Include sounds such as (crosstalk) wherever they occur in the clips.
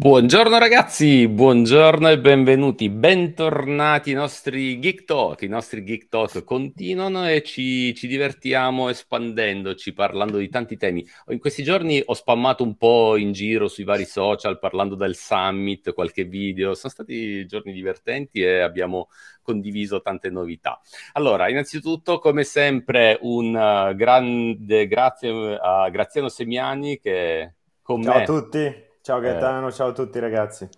Buongiorno ragazzi, buongiorno e benvenuti, bentornati ai nostri Geek Talk. I nostri Geek Talk continuano e ci, ci, divertiamo espandendoci, parlando di tanti temi. In questi giorni ho spammato un po' in giro sui vari social parlando del summit, qualche video. Sono stati giorni divertenti e abbiamo condiviso tante novità. Allora, innanzitutto, come sempre, un uh, grande grazie a Graziano Semiani che con Ciao me... a tutti. Ciao Gaetano, eh, ciao a tutti ragazzi.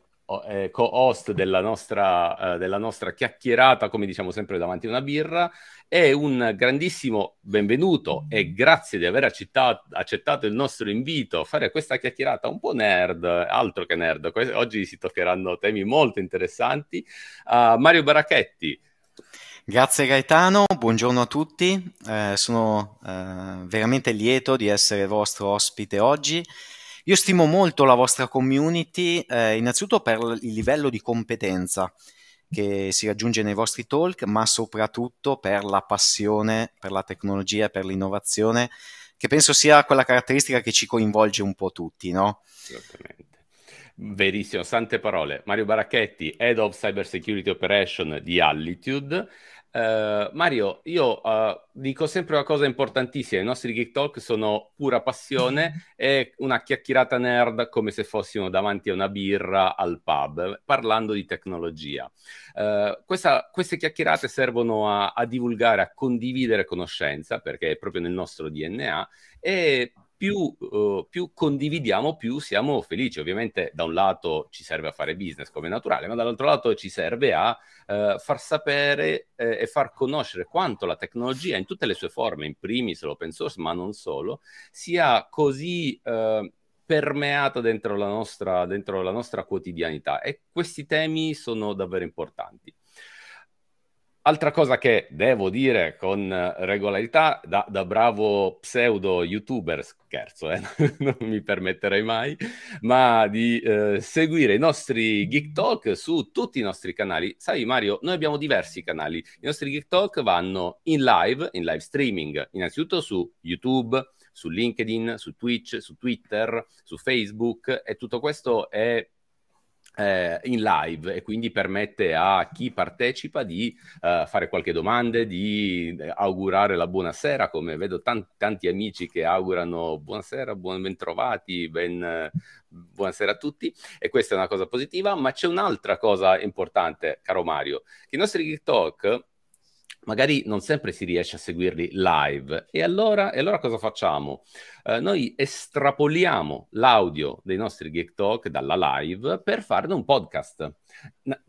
Eh, co-host della nostra, eh, della nostra chiacchierata, come diciamo sempre davanti a una birra, e un grandissimo benvenuto e grazie di aver accettato, accettato, il nostro invito a fare questa chiacchierata un po' nerd, altro che nerd. Oggi si toccheranno temi molto interessanti. Uh, Mario Baracchetti. Grazie Gaetano, buongiorno a tutti, eh, sono eh, veramente lieto di essere vostro ospite oggi io stimo molto la vostra community, eh, innanzitutto per il livello di competenza che si raggiunge nei vostri talk, ma soprattutto per la passione per la tecnologia e per l'innovazione, che penso sia quella caratteristica che ci coinvolge un po' tutti, no? Esattamente. Verissimo, sante parole. Mario Baracchetti, Head of Cyber Security Operation di Altitude. Uh, Mario, io uh, dico sempre una cosa importantissima: i nostri Geek Talk sono pura passione (laughs) e una chiacchierata nerd come se fossimo davanti a una birra al pub, parlando di tecnologia. Uh, questa, queste chiacchierate servono a, a divulgare, a condividere conoscenza, perché è proprio nel nostro DNA, e più, uh, più, condividiamo, più siamo felici. Ovviamente da un lato ci serve a fare business come naturale, ma dall'altro lato ci serve a uh, far sapere eh, e far conoscere quanto la tecnologia in tutte le sue forme, in primis l'open source, ma non solo, sia così uh, permeata dentro la, nostra, dentro la nostra quotidianità. E questi temi sono davvero importanti. Altra cosa che devo dire con regolarità, da, da bravo pseudo youtuber, scherzo, eh? (laughs) non mi permetterei mai, ma di eh, seguire i nostri Geek Talk su tutti i nostri canali. Sai Mario, noi abbiamo diversi canali. I nostri Geek Talk vanno in live, in live streaming, innanzitutto su YouTube, su LinkedIn, su Twitch, su Twitter, su Facebook e tutto questo è eh, in live e quindi permette a chi partecipa di uh, fare qualche domanda, di eh, augurare la buonasera, come vedo tanti, tanti amici che augurano buonasera, buon bentrovati, ben, uh, buonasera a tutti. E questa è una cosa positiva, ma c'è un'altra cosa importante, caro Mario, che i nostri TikTok magari non sempre si riesce a seguirli live. E allora, e allora cosa facciamo? Eh, noi estrapoliamo l'audio dei nostri Geek Talk dalla live per farne un podcast. Na-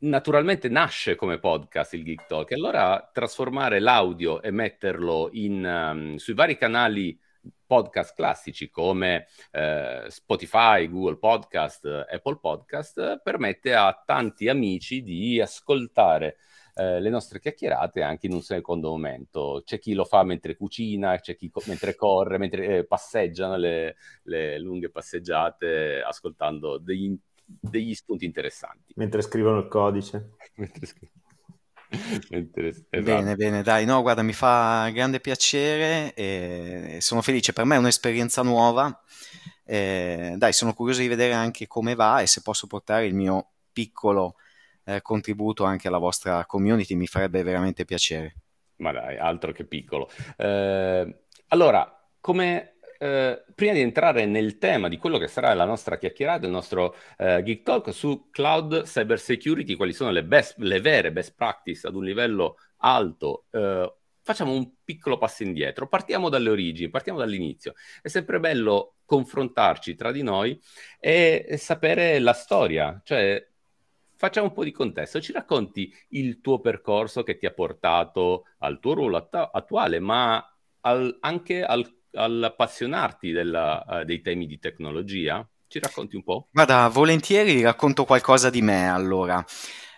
naturalmente nasce come podcast il Geek Talk, e allora trasformare l'audio e metterlo in, um, sui vari canali podcast classici come eh, Spotify, Google Podcast, Apple Podcast permette a tanti amici di ascoltare eh, le nostre chiacchierate anche in un secondo momento. C'è chi lo fa mentre cucina, c'è chi co- mentre corre, mentre eh, passeggiano le, le, lunghe passeggiate ascoltando degli, degli, spunti interessanti. Mentre scrivono il codice. (laughs) mentre scrivono. esatto. Bene, bene, dai, no, guarda, mi fa grande piacere e sono felice, per me è un'esperienza nuova, eh, dai, sono curioso di vedere anche come va e se posso portare il mio piccolo eh, contributo anche alla vostra community, mi farebbe veramente piacere. Ma dai, altro che piccolo. Eh, allora, come eh, prima di entrare nel tema di quello che sarà la nostra chiacchierata, il nostro eh, Geek Talk su cloud cyber security, quali sono le, best, le vere best practice ad un livello alto, eh, facciamo un piccolo passo indietro, partiamo dalle origini, partiamo dall'inizio. È sempre bello confrontarci tra di noi e sapere la storia, cioè facciamo un po' di contesto, ci racconti il tuo percorso che ti ha portato al tuo ruolo att- attuale, ma al, anche al, all'appassionarti della, uh, dei temi di tecnologia? Ci racconti un po'? Guarda, volentieri racconto qualcosa di me allora.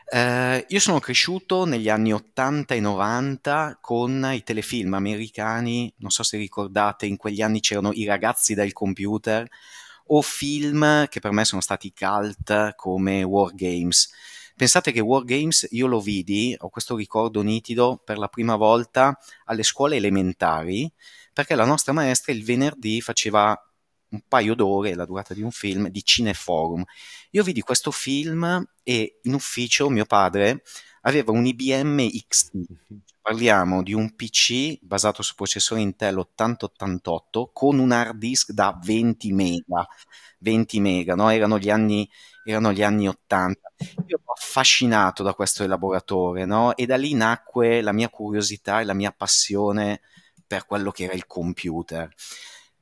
Eh, io sono cresciuto negli anni 80 e 90 con i telefilm americani, non so se ricordate, in quegli anni c'erano i ragazzi del computer, o film che per me sono stati cult come War Games. Pensate che War Games io lo vidi, ho questo ricordo nitido, per la prima volta alle scuole elementari, perché la nostra maestra il venerdì faceva un paio d'ore, la durata di un film, di Cineforum. Io vidi questo film e in ufficio mio padre aveva un IBM XT. (laughs) Parliamo di un PC basato su processore Intel 8088 con un hard disk da 20 mega. 20 mega, no? erano, gli anni, erano gli anni 80. Io ero affascinato da questo elaboratore no? e da lì nacque la mia curiosità e la mia passione per quello che era il computer.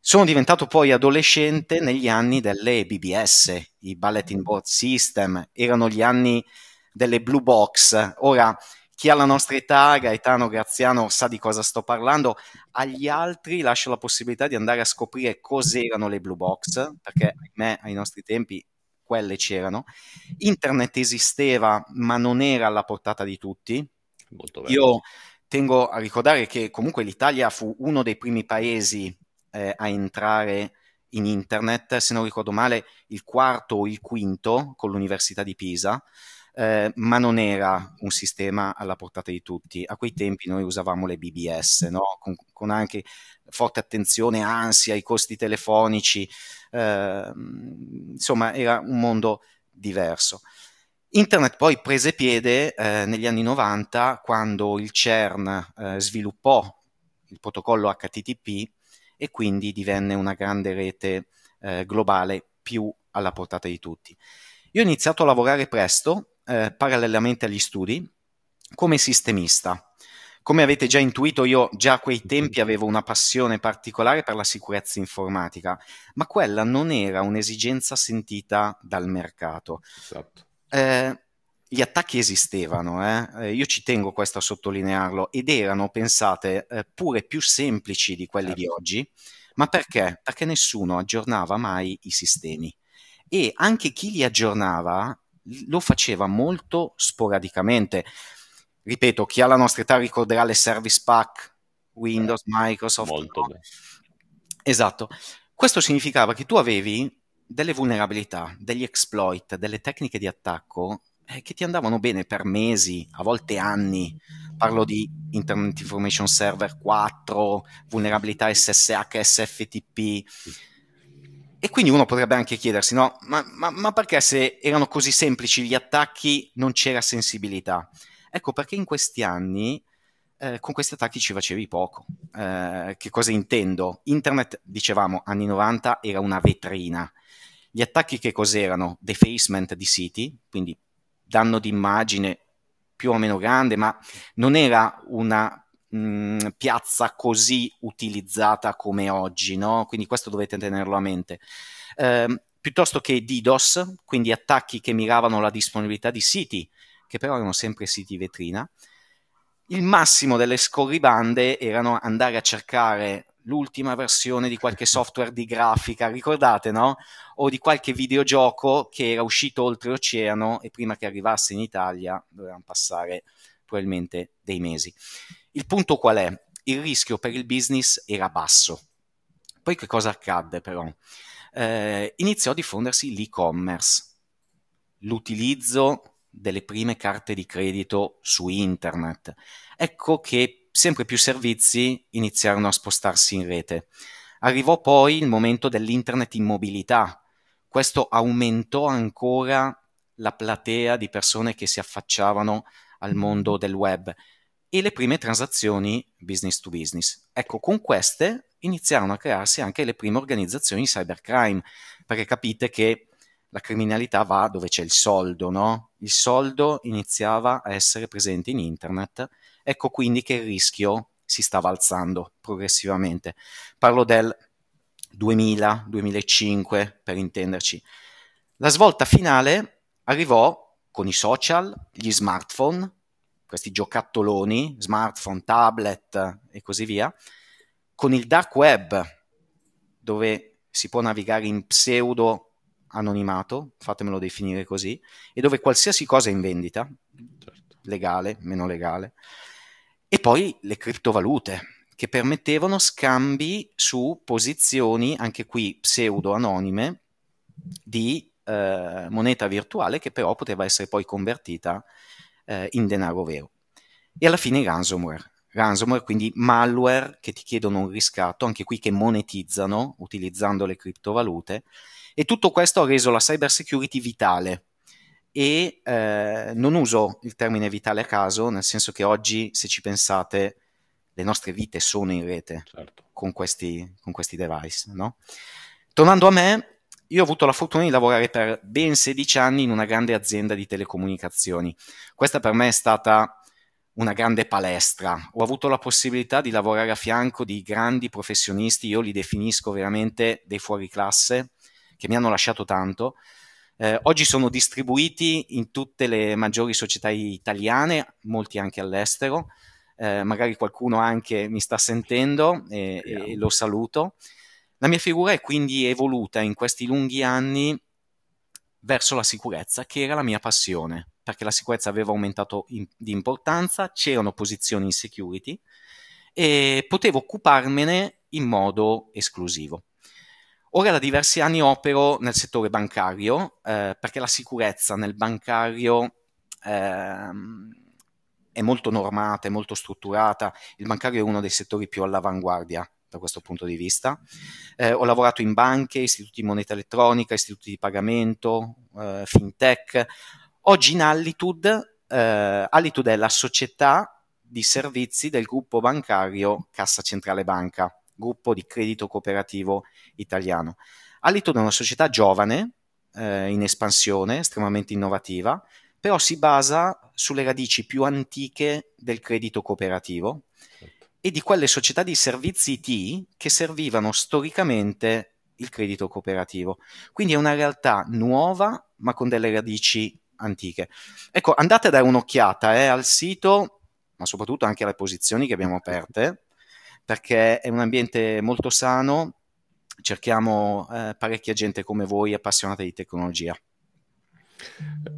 Sono diventato poi adolescente negli anni delle BBS, i Bulletin Board System, erano gli anni delle blue box. Ora, chi ha la nostra età, Gaetano Graziano, sa di cosa sto parlando. Agli altri lascio la possibilità di andare a scoprire cos'erano le blue box, perché ahimè, ai nostri tempi quelle c'erano. Internet esisteva, ma non era alla portata di tutti. Io tengo a ricordare che comunque l'Italia fu uno dei primi paesi eh, a entrare in internet, se non ricordo male, il quarto o il quinto con l'Università di Pisa. Eh, ma non era un sistema alla portata di tutti. A quei tempi noi usavamo le BBS, no? con, con, anche forte attenzione, ansia ai costi telefonici, eh, insomma era un mondo diverso. Internet poi prese piede eh, negli anni 90 quando il CERN eh, sviluppò il protocollo HTTP e quindi divenne una grande rete eh, globale più alla portata di tutti. Io ho iniziato a lavorare presto, eh, parallelamente agli studi, come sistemista. Come avete già intuito, io già a quei tempi avevo una passione particolare per la sicurezza informatica, ma quella non era un'esigenza sentita dal mercato. Esatto eh, gli attacchi esistevano, eh? eh? io ci tengo questo a sottolinearlo, ed erano, pensate, eh, pure più semplici di quelli certo. di oggi, ma perché? Perché nessuno aggiornava mai i sistemi e anche chi li aggiornava lo faceva molto sporadicamente. Ripeto, chi ha la nostra età ricorderà le service pack, Windows, Microsoft. Molto no? Esatto. Questo significava che tu avevi delle vulnerabilità, degli exploit, delle tecniche di attacco eh, che ti andavano bene per mesi, a volte anni. Parlo di Internet Information Server 4, vulnerabilità SSH, SFTP. E quindi uno potrebbe anche chiedersi, no, ma, ma, ma perché se erano così semplici gli attacchi non c'era sensibilità? Ecco perché in questi anni eh, con questi attacchi ci facevi poco. Eh, che cosa intendo? Internet, dicevamo, anni 90 era una vetrina. Gli attacchi che cos'erano? Defacement di siti, quindi danno d'immagine più o meno grande, ma non era una mh, piazza così utilizzata come oggi, no? Quindi questo dovete tenerlo a mente. Eh, piuttosto che DDoS, quindi attacchi che miravano la disponibilità di siti, che però erano sempre siti vetrina. Il massimo delle scorribande erano andare a cercare l'ultima versione di qualche (laughs) software di grafica, ricordate, no? O di qualche videogioco che era uscito oltreoceano e prima che arrivasse in Italia dovevano passare probabilmente dei mesi. Il punto qual è? Il rischio per il business era basso. Poi che cosa accadde però? Eh, iniziò a diffondersi l'e-commerce, l'utilizzo delle prime carte di credito su internet. Ecco che sempre più servizi iniziarono a spostarsi in rete. Arrivò poi il momento dell'internet in mobilità. Questo aumentò ancora la platea di persone che si affacciavano al mondo del web e le prime transazioni business to business. Ecco, con queste iniziarono a crearsi anche le prime organizzazioni cybercrime, perché capite che la criminalità va dove c'è il soldo, no? Il soldo iniziava a essere presente in internet Ecco quindi che il rischio si stava alzando progressivamente. Parlo del 2000-2005 per intenderci. La svolta finale arrivò con i social, gli smartphone, questi giocattoloni, smartphone, tablet e così via, con il dark web, dove si può navigare in pseudo anonimato, fatemelo definire così, e dove qualsiasi cosa è in vendita, certo. legale, meno legale, e poi le criptovalute, che permettevano scambi su posizioni, anche qui pseudo-anonime, di eh, moneta virtuale che però poteva essere poi convertita eh, in denaro vero. E alla fine ransomware. ransomware, quindi malware che ti chiedono un riscatto, anche qui che monetizzano utilizzando le criptovalute. E tutto questo ha reso la cyber security vitale. E eh, non uso il termine vitale a caso, nel senso che oggi, se ci pensate, le nostre vite sono in rete certo. con, questi, con, questi, device. No? Tornando a me, io ho avuto la fortuna di lavorare per ben 16 anni in una grande azienda di telecomunicazioni. Questa per me è stata una grande palestra. Ho avuto la possibilità di lavorare a fianco di grandi professionisti, io li definisco veramente dei fuori classe, che mi hanno lasciato tanto. Eh, oggi sono distribuiti in tutte le maggiori società italiane, molti anche all'estero. Eh, magari qualcuno anche mi sta sentendo e, e lo saluto. La mia figura è quindi evoluta in questi lunghi anni verso la sicurezza, che era la mia passione perché la sicurezza aveva aumentato in, di importanza, c'erano posizioni in security e potevo occuparmene in modo esclusivo. Ora da diversi anni opero nel settore bancario eh, perché la sicurezza nel bancario eh, è molto normata, è molto strutturata. Il bancario è uno dei settori più all'avanguardia da questo punto di vista. Eh, ho lavorato in banche, istituti di moneta elettronica, istituti di pagamento, eh, fintech, Oggi in Allitude, eh, Allitude è la società di servizi del gruppo bancario Cassa Centrale Banca, gruppo di credito cooperativo italiano. Allitude è una società giovane, eh, in espansione, estremamente innovativa, però si basa sulle radici più antiche del credito cooperativo certo. E di quelle società di servizi IT che servivano storicamente il credito cooperativo. Quindi è una realtà nuova, ma con delle radici antiche. Ecco, andate a dare un'occhiata eh, al sito, ma soprattutto anche alle posizioni che abbiamo aperte, perché è un ambiente molto sano, cerchiamo eh, parecchia gente come voi appassionata di tecnologia.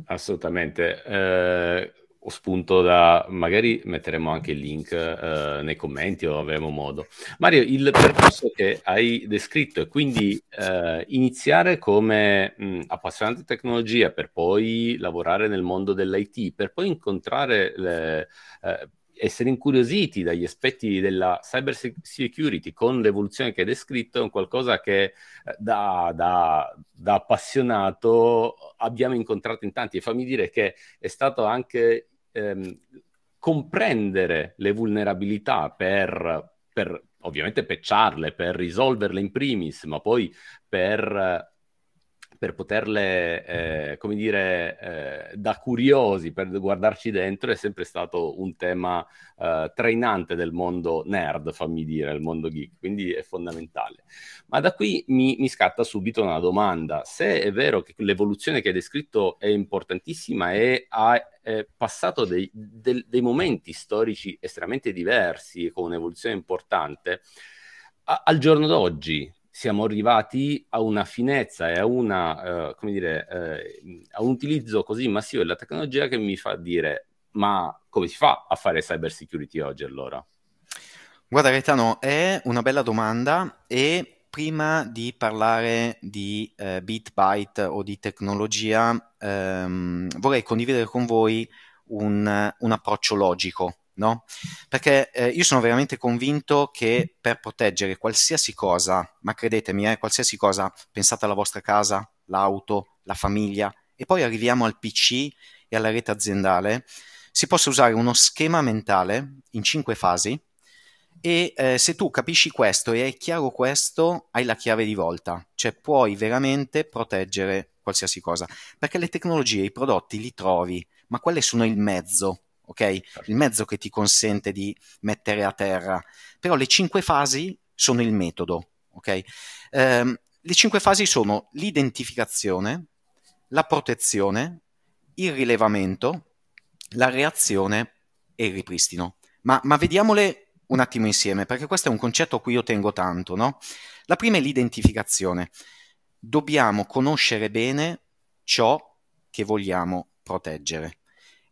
Assolutamente. Eh, ho spunto da magari metteremo anche il link eh, nei commenti o avremo modo. Mario, il percorso che hai descritto è quindi eh, iniziare come mh, appassionato di tecnologia per poi lavorare nel mondo dell'IT, per poi incontrare le, eh, essere incuriositi dagli aspetti della cyber security con l'evoluzione che hai descritto è un qualcosa che eh, da, da, da, appassionato abbiamo incontrato in tanti e fammi dire che è stato anche ehm, comprendere le vulnerabilità per, per ovviamente pecciarle, per risolverle in primis, ma poi per per poterle, eh, come dire, eh, da curiosi, per guardarci dentro, è sempre stato un tema eh, trainante del mondo nerd, fammi dire, del mondo geek, quindi è fondamentale. Ma da qui mi, mi scatta subito una domanda. Se è vero che l'evoluzione che hai descritto è importantissima e ha passato dei, dei, dei momenti storici estremamente diversi, con un'evoluzione importante, al giorno d'oggi, siamo arrivati a una finezza e a, una, uh, come dire, uh, a un utilizzo così massivo della tecnologia che mi fa dire ma come si fa a fare cyber security oggi allora? Guarda Gaetano, è una bella domanda e prima di parlare di eh, BitByte o di tecnologia ehm, vorrei condividere con voi un, un approccio logico no? Perché eh, io sono veramente convinto che per proteggere qualsiasi cosa, ma credetemi, eh, qualsiasi cosa, pensate alla vostra casa, l'auto, la famiglia, e poi arriviamo al PC e alla rete aziendale, si possa usare uno schema mentale in cinque fasi e eh, se tu capisci questo e hai chiaro questo, hai la chiave di volta, cioè puoi veramente proteggere qualsiasi cosa, perché le tecnologie, i prodotti li trovi, ma quelle sono il mezzo ok? Certo. Il mezzo che ti consente di mettere a terra. Però le cinque fasi sono il metodo, ok? Eh, le cinque fasi sono l'identificazione, la protezione, il rilevamento, la reazione e il ripristino. Ma, ma vediamole un attimo insieme, perché questo è un concetto a cui io tengo tanto, no? La prima è l'identificazione. Dobbiamo conoscere bene ciò che vogliamo proteggere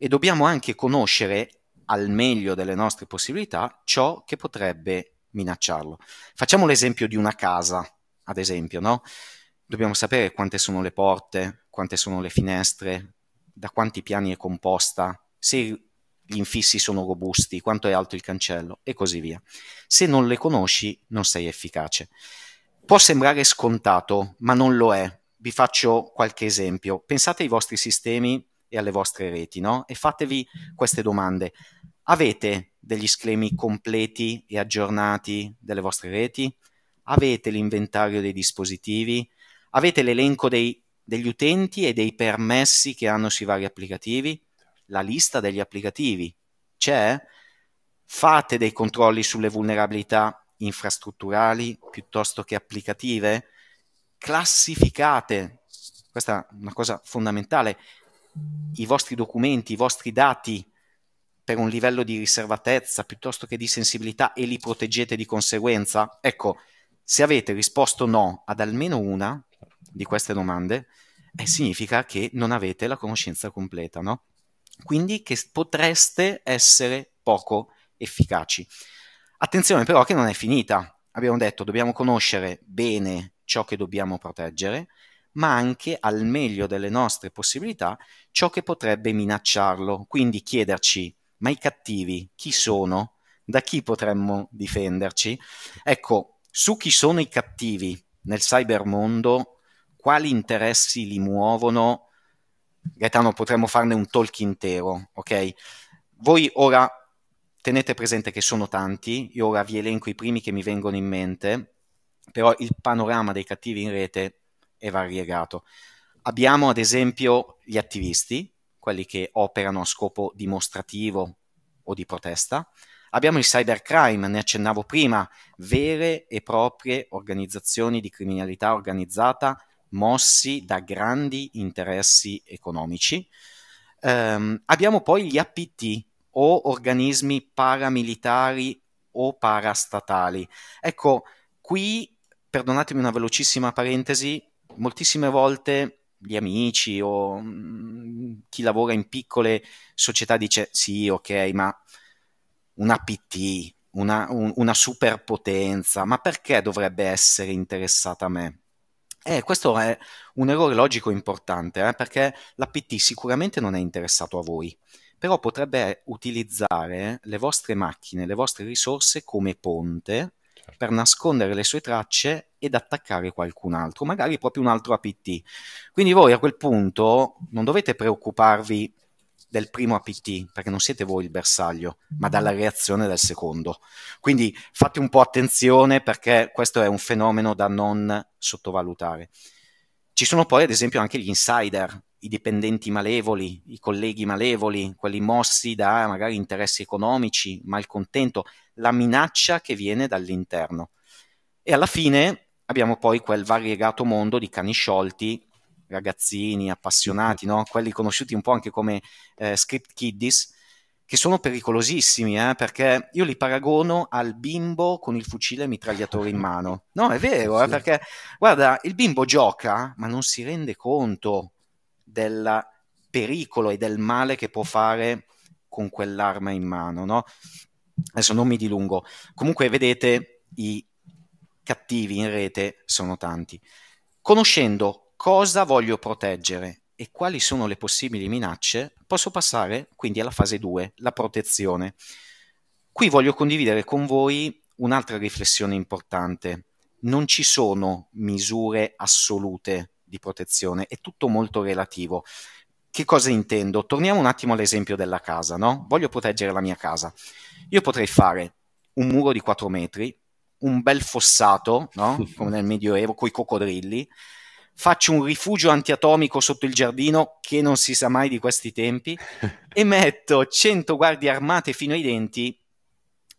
e dobbiamo anche conoscere al meglio delle nostre possibilità ciò che potrebbe minacciarlo. Facciamo l'esempio di una casa, ad esempio, no? Dobbiamo sapere quante sono le porte, quante sono le finestre, da quanti piani è composta, se gli infissi sono robusti, quanto è alto il cancello e così via. Se non le conosci non sei efficace. Può sembrare scontato, ma non lo è. Vi faccio qualche esempio. Pensate ai vostri sistemi e alle vostre reti, no? E fatevi queste domande. Avete degli schemi completi e aggiornati delle vostre reti? Avete l'inventario dei dispositivi? Avete l'elenco dei, degli utenti e dei permessi che hanno sui vari applicativi? La lista degli applicativi c'è? Fate dei controlli sulle vulnerabilità infrastrutturali piuttosto che applicative? Classificate, questa è una cosa fondamentale, i vostri documenti, i vostri dati per un livello di riservatezza piuttosto che di sensibilità e li proteggete di conseguenza? Ecco, se avete risposto no ad almeno una di queste domande, eh, significa che non avete la conoscenza completa, no? Quindi che potreste essere poco efficaci. Attenzione però che non è finita. Abbiamo detto dobbiamo conoscere bene ciò che dobbiamo proteggere, ma anche al meglio delle nostre possibilità ciò che potrebbe minacciarlo. Quindi chiederci, ma i cattivi chi sono? Da chi potremmo difenderci? Ecco, su chi sono i cattivi nel cybermondo, quali interessi li muovono, Gaetano potremmo farne un talk intero, ok? Voi ora tenete presente che sono tanti, io ora vi elenco i primi che mi vengono in mente, però il panorama dei cattivi in rete è variegato. Abbiamo ad esempio gli attivisti, quelli che operano a scopo dimostrativo o di protesta. Abbiamo il cybercrime, ne accennavo prima, vere e proprie organizzazioni di criminalità organizzata mossi da grandi interessi economici. Um, abbiamo poi gli APT o organismi paramilitari o parastatali. Ecco, qui, perdonatemi una velocissima parentesi, moltissime volte gli amici o mm, chi lavora in piccole società dice sì, ok, ma un APT, una, un, una superpotenza, ma perché dovrebbe essere interessata a me? Eh, questo è un errore logico importante, eh, perché l'APT sicuramente non è interessato a voi, però potrebbe utilizzare le vostre macchine, le vostre risorse come ponte certo. per nascondere le sue tracce ed attaccare qualcun altro, magari proprio un altro APT. Quindi voi a quel punto non dovete preoccuparvi del primo APT, perché non siete voi il bersaglio, ma dalla reazione del secondo. Quindi fate un po' attenzione perché questo è un fenomeno da non sottovalutare. Ci sono poi ad esempio anche gli insider, i dipendenti malevoli, i colleghi malevoli, quelli mossi da magari interessi economici, malcontento, la minaccia che viene dall'interno. E alla fine abbiamo poi quel variegato mondo di cani sciolti ragazzini appassionati, no? quelli conosciuti un po' anche come eh, script kiddies, che sono pericolosissimi, eh? perché io li paragono al bimbo con il fucile mitragliatore in mano. No, è vero, eh? perché guarda, il bimbo gioca, ma non si rende conto del pericolo e del male che può fare con quell'arma in mano, no? Adesso non mi dilungo. Comunque, vedete, i cattivi in rete sono tanti. Conoscendo cosa voglio proteggere e quali sono le possibili minacce, posso passare quindi alla fase 2, la protezione. Qui voglio condividere con voi un'altra riflessione importante. Non ci sono misure assolute di protezione, è tutto molto relativo. Che cosa intendo? Torniamo un attimo all'esempio della casa, no? Voglio proteggere la mia casa. Io potrei fare un muro di 4 metri, un bel fossato, no? (laughs) Come nel Medioevo, con i coccodrilli, faccio un rifugio antiatomico sotto il giardino, che non si sa mai di questi tempi, (laughs) e metto 100 guardie armate fino ai denti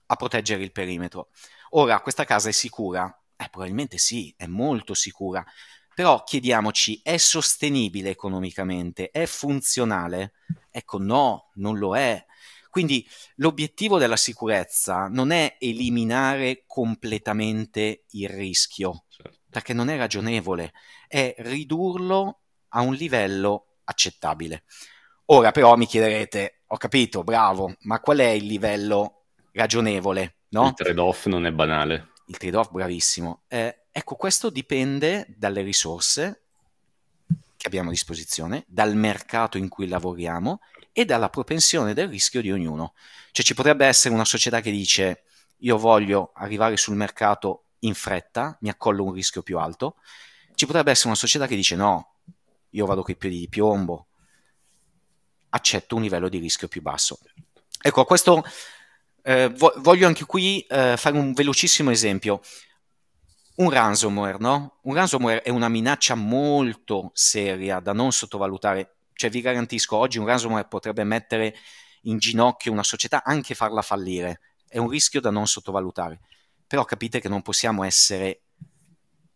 a proteggere il perimetro. Ora, questa casa è sicura? Eh, probabilmente sì, è molto sicura. Però chiediamoci, è sostenibile economicamente? È funzionale? Ecco, no, non lo è. Quindi l'obiettivo della sicurezza non è eliminare completamente il rischio, certo. perché non è ragionevole, è ridurlo a un livello accettabile. Ora però mi chiederete, ho capito, bravo, ma qual è il livello ragionevole? No? Il trade-off non è banale. Il trade-off, bravissimo. Eh, ecco, questo dipende dalle risorse che abbiamo a disposizione, dal mercato in cui lavoriamo e dalla propensione del rischio di ognuno. Cioè ci potrebbe essere una società che dice io voglio arrivare sul mercato in fretta, mi accollo un rischio più alto, ci potrebbe essere una società che dice no, io vado con i piedi di piombo, accetto un livello di rischio più basso. Ecco, questo eh, voglio anche qui eh, fare un velocissimo esempio. Un ransomware, no? Un ransomware è una minaccia molto seria da non sottovalutare. Cioè, vi garantisco, oggi un ransomware potrebbe mettere in ginocchio una società, anche farla fallire. È un rischio da non sottovalutare. Però capite che non possiamo essere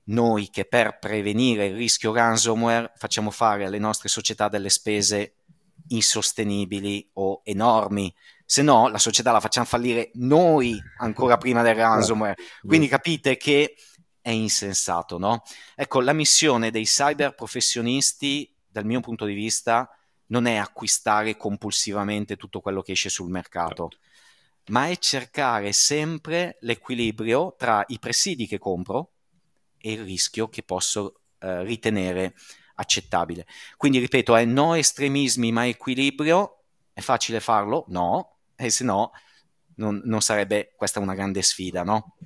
noi che per prevenire il rischio ransomware facciamo fare alle nostre società delle spese insostenibili o enormi. Se no, la società la facciamo fallire noi ancora prima del ransomware. Quindi capite che è insensato, no? Ecco, la missione dei cyber professionisti, dal mio punto di vista, non è acquistare compulsivamente tutto quello che esce sul mercato, certo. ma è cercare sempre l'equilibrio tra i presidi che compro e il rischio che posso eh, ritenere accettabile. Quindi ripeto, è no estremismi ma equilibrio. È facile farlo? No, e se no non, non sarebbe questa una grande sfida, no?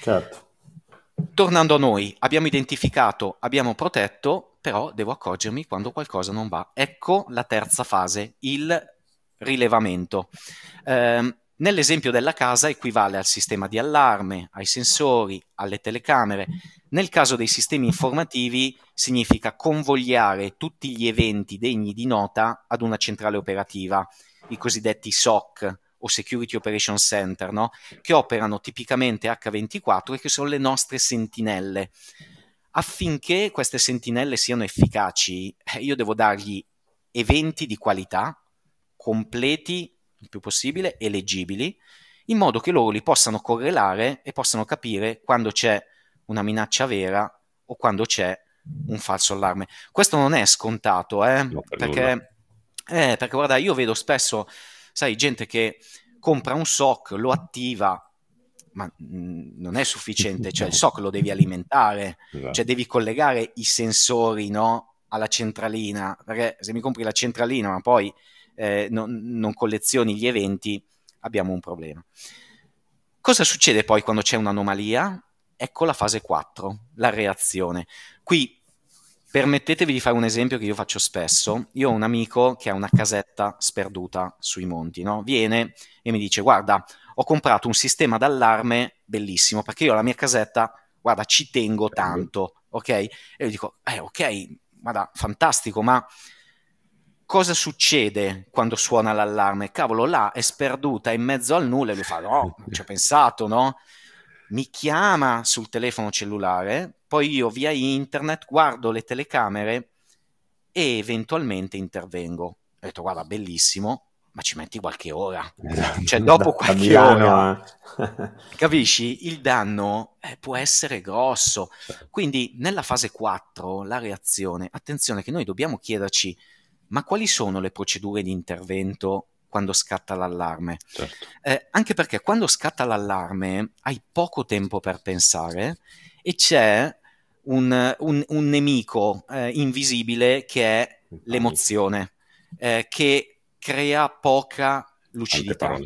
Certo. Tornando a noi, abbiamo identificato, abbiamo protetto, però devo accorgermi quando qualcosa non va. Ecco la terza fase, il rilevamento. Eh, Nell'esempio della casa equivale al sistema di allarme, ai sensori, alle telecamere. Nel caso dei sistemi informativi significa convogliare tutti gli eventi degni di nota ad una centrale operativa, i cosiddetti SOC o Security Operation Center, no? che operano tipicamente H24 e che sono le nostre sentinelle. Affinché queste sentinelle siano efficaci, eh, io devo dargli eventi di qualità, completi il più possibile e leggibili, in modo che loro li possano correlare e possano capire quando c'è una minaccia vera o quando c'è un falso allarme. Questo non è scontato, eh? no, per perché, eh, perché guarda, io vedo spesso, sai, gente che compra un SOC, lo attiva, ma mh, non è sufficiente, cioè (laughs) il SOC lo devi alimentare, esatto. cioè devi collegare i sensori, no? alla centralina, perché se mi compri la centralina ma poi eh, non, non collezioni gli eventi, abbiamo un problema. Cosa succede poi quando c'è un'anomalia? Ecco la fase 4, la reazione. Qui permettetevi di fare un esempio che io faccio spesso. Io ho un amico che ha una casetta sperduta sui monti, no? Viene e mi dice: Guarda, ho comprato un sistema d'allarme bellissimo perché io la mia casetta, guarda, ci tengo tanto, ok? E io dico: Eh, ok, guarda, fantastico, ma cosa succede quando suona l'allarme? Cavolo, là è sperduta in mezzo al nulla e lui fa, no, non ci ho pensato, no? Mi chiama sul telefono cellulare, poi io via internet guardo le telecamere e eventualmente intervengo. Ho detto, guarda, bellissimo, ma ci metti qualche ora. Cioè, dopo (laughs) qualche Milano, ora, eh. capisci? Il danno eh, può essere grosso. Quindi, nella fase 4, la reazione, attenzione che noi dobbiamo chiederci ma quali sono le procedure di intervento quando scatta l'allarme? Certo. Eh, anche perché quando scatta l'allarme hai poco tempo per pensare e c'è un, un, un nemico eh, invisibile che è l'emozione, eh, che crea poca lucidità.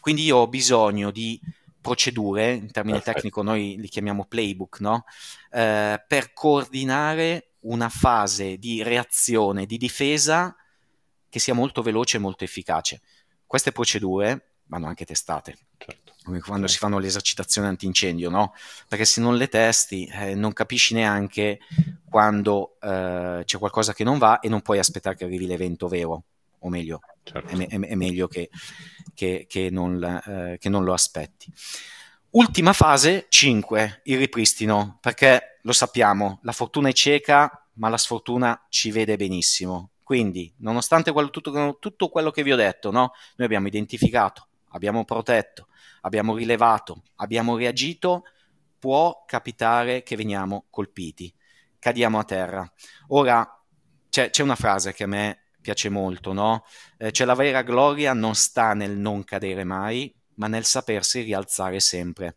Quindi io ho bisogno di procedure, in termini Perfetto. tecnico noi li chiamiamo playbook, no? Eh, per coordinare una fase di reazione, di difesa che sia molto veloce e molto efficace. Queste procedure vanno anche testate. Certo. Come quando certo. si fanno le esercitazioni antincendio, no? Perché se non le testi eh, non capisci neanche quando eh, c'è qualcosa che non va e non puoi aspettare che arrivi l'evento vero, o meglio, certo. è, è, è, meglio che, che, che, non, eh, che non lo aspetti. Ultima fase, 5, il ripristino, perché lo sappiamo, la fortuna è cieca, ma la sfortuna ci vede benissimo. Quindi, nonostante quello, tutto, tutto, quello che vi ho detto, no? noi abbiamo identificato, abbiamo protetto, abbiamo rilevato, abbiamo reagito, può capitare che veniamo colpiti, cadiamo a terra. Ora, c'è, c'è una frase che a me piace molto, no? Eh, cioè la vera gloria non sta nel non cadere mai, ma nel sapersi rialzare sempre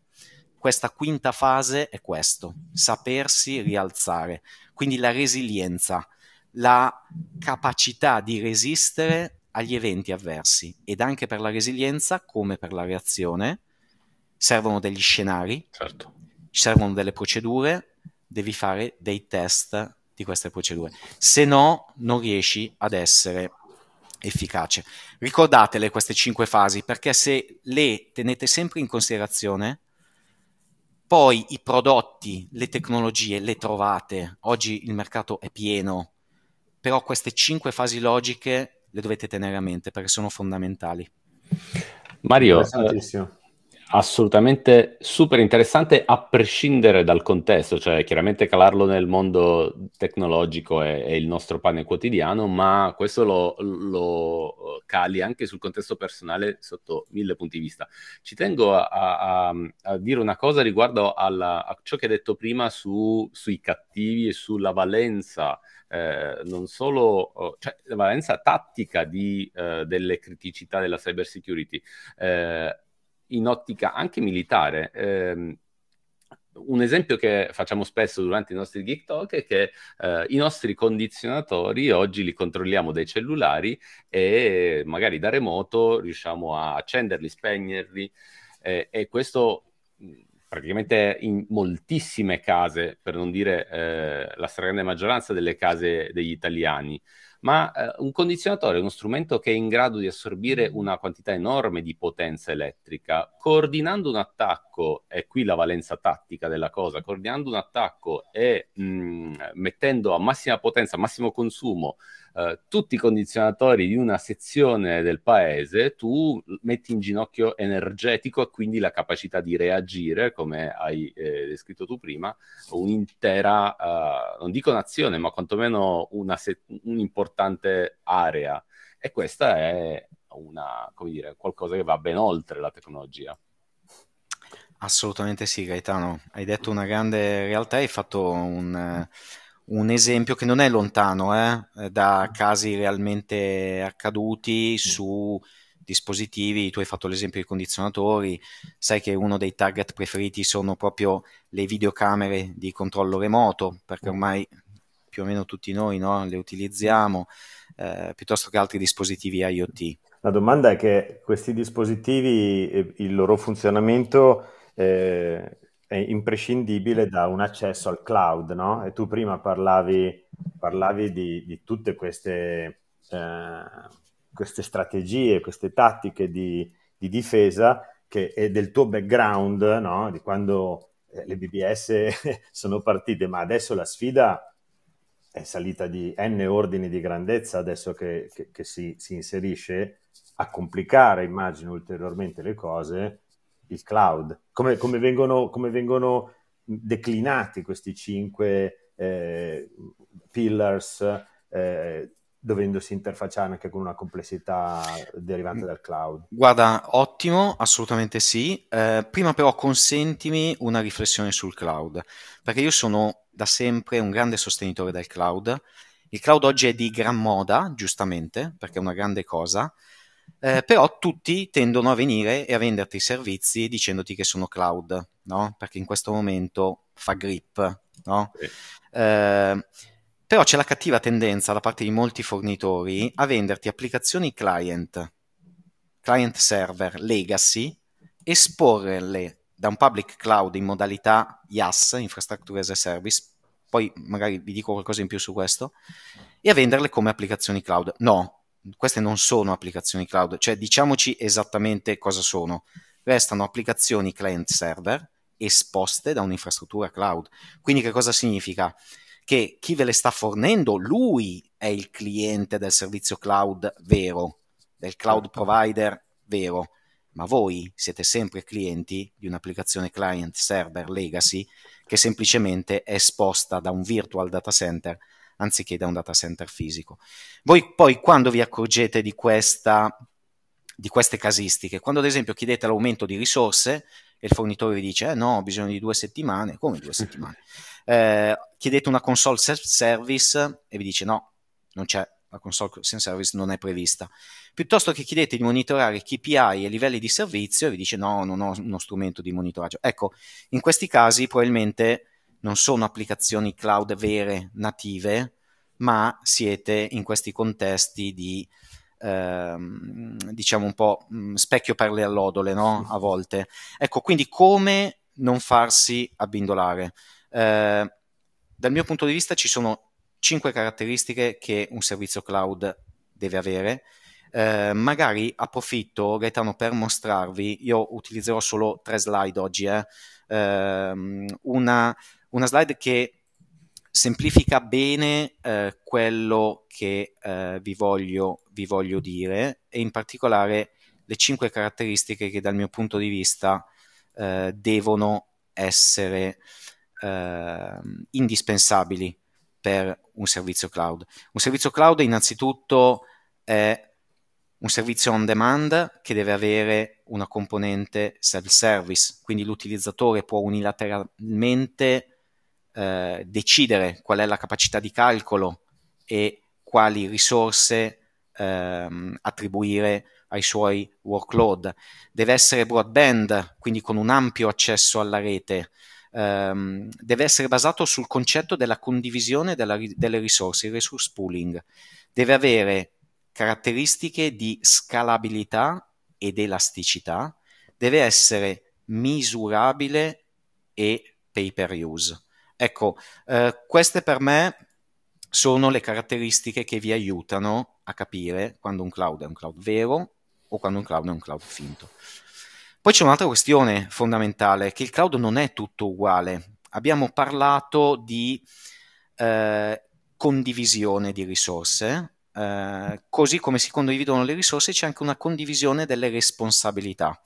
questa quinta fase è questo, sapersi rialzare, quindi la resilienza. la capacità di resistere agli eventi avversi ed anche per la resilienza come per la reazione servono degli scenari, certo. servono delle procedure, devi fare dei test di queste procedure, se no non riesci ad essere efficace. Ricordatele queste cinque fasi perché se le tenete sempre in considerazione, poi i prodotti, le tecnologie le trovate, oggi il mercato è pieno, però queste cinque fasi logiche le dovete tenere a mente perché sono fondamentali. Mario, assolutamente super interessante a prescindere dal contesto, cioè chiaramente calarlo nel mondo tecnologico è, è il nostro pane quotidiano, ma questo lo, lo, cali anche sul contesto personale sotto mille punti di vista. Ci tengo a, a, a dire una cosa riguardo alla, a ciò che hai detto prima su, sui cattivi e sulla valenza. Eh, non solo cioè, la valenza tattica di, eh, delle criticità della cyber security, eh, in ottica anche militare. Eh, un esempio che facciamo spesso durante i nostri Geek Talk è che eh, i nostri condizionatori oggi li controlliamo dai cellulari e magari da remoto riusciamo a accenderli, spegnerli eh, e questo praticamente in moltissime case, per non dire eh, la stragrande maggioranza delle case degli italiani ma eh, un condizionatore è uno strumento che è in grado di assorbire una quantità enorme di potenza elettrica, coordinando un attacco, e qui la valenza tattica della cosa, coordinando un attacco e mh, mm, mettendo a massima potenza, a massimo consumo eh, tutti i condizionatori di una sezione del paese, tu metti in ginocchio energetico e quindi la capacità di reagire, come hai eh, descritto tu prima, un'intera, uh, non dico nazione, ma quantomeno se- un'importante area. E questa è una, come dire, qualcosa che va ben oltre la tecnologia. Assolutamente sì, Gaetano. Hai detto una grande realtà, hai fatto un, un esempio che non è lontano eh, da casi realmente accaduti su dispositivi, tu hai fatto l'esempio dei condizionatori, sai che uno dei target preferiti sono proprio le videocamere di controllo remoto, perché ormai più o meno tutti noi no, le utilizziamo, eh, piuttosto che altri dispositivi IoT. La domanda è che questi dispositivi, il loro funzionamento eh, è imprescindibile da un accesso al cloud, no? E tu prima parlavi, parlavi di, di, tutte queste, eh, queste, strategie, queste tattiche di, di difesa che è del tuo background, no? Di quando eh, le BBS (laughs) sono partite, ma adesso la sfida è salita di n ordini di grandezza adesso che, che, che si, si inserisce a complicare, immagino, ulteriormente le cose il cloud, come, come, vengono, come vengono, declinati questi cinque eh, pillars eh, dovendosi interfacciare anche con una complessità derivante dal cloud? Guarda, ottimo, assolutamente sì. Eh, prima però consentimi una riflessione sul cloud, perché io sono da sempre un grande sostenitore del cloud. Il cloud oggi è di gran moda, giustamente, perché è una grande cosa, eh, però tutti tendono a venire e a venderti i servizi dicendoti che sono cloud, no? Perché in questo momento fa grip, no? Sì. Eh, però c'è la cattiva tendenza da parte di molti fornitori a venderti applicazioni client, client server, legacy, esporrele da un public cloud in modalità IaaS, Infrastructure as a Service, poi magari vi dico qualcosa in più su questo, e a venderle come applicazioni cloud. No, queste non sono applicazioni cloud, cioè diciamoci esattamente cosa sono. Restano applicazioni client server esposte da un'infrastruttura cloud. Quindi che cosa significa? Che chi ve le sta fornendo, lui è il cliente del servizio cloud vero, del cloud certo. provider vero, ma voi siete sempre clienti di un'applicazione client server legacy che semplicemente è esposta da un virtual data center anziché da un data center fisico. Voi poi quando vi accorgete di, questa, di queste casistiche, quando ad esempio chiedete l'aumento di risorse e il fornitore vi dice eh no, ho bisogno di due settimane, come due settimane? (laughs) Eh, chiedete una console self-service e vi dice no, non c'è, la console self-service non è prevista. Piuttosto che chiedete di monitorare KPI e livelli di servizio e vi dice no, non ho uno strumento di monitoraggio. Ecco, in questi casi probabilmente non sono applicazioni cloud vere, native, ma siete in questi contesti di ehm, diciamo un po' mh, specchio per le allodole, no? A volte. Ecco, quindi come non farsi abbindolare? Eh, dal mio punto di vista ci sono cinque caratteristiche che un servizio cloud deve avere. Eh, magari approfitto, Gaetano, per mostrarvi, io utilizzerò solo tre slide oggi, eh. eh, una, una, slide che semplifica bene eh, quello che eh, vi voglio, vi, voglio, dire e in particolare le cinque caratteristiche che dal mio punto di vista eh, devono essere ehm, indispensabili per un servizio cloud. Un servizio cloud innanzitutto è un servizio on demand che deve avere una componente self-service, quindi l'utilizzatore può unilateralmente eh, decidere qual è la capacità di calcolo e quali risorse ehm, attribuire ai suoi workload. Deve essere broadband, quindi con un ampio accesso alla rete. Um, deve essere basato sul concetto della condivisione della, delle risorse, il resource pooling. Deve avere caratteristiche di scalabilità ed elasticità, deve essere misurabile e pay per use. Ecco, eh, queste per me sono le caratteristiche che vi aiutano a capire quando un cloud è un cloud vero o quando un cloud è un cloud finto. Poi c'è un'altra questione fondamentale, che il cloud non è tutto uguale. Abbiamo parlato di eh, condivisione di risorse, eh, così come si condividono le risorse c'è anche una condivisione delle responsabilità.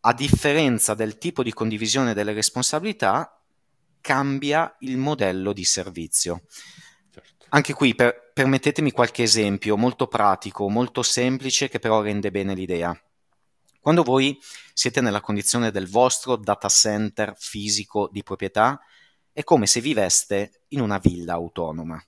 A differenza del tipo di condivisione delle responsabilità, cambia il modello di servizio. Certo. Anche qui per, permettetemi qualche esempio molto pratico, molto semplice, che però rende bene l'idea. Quando voi siete nella condizione del vostro data center fisico di proprietà, è come se viveste in una villa autonoma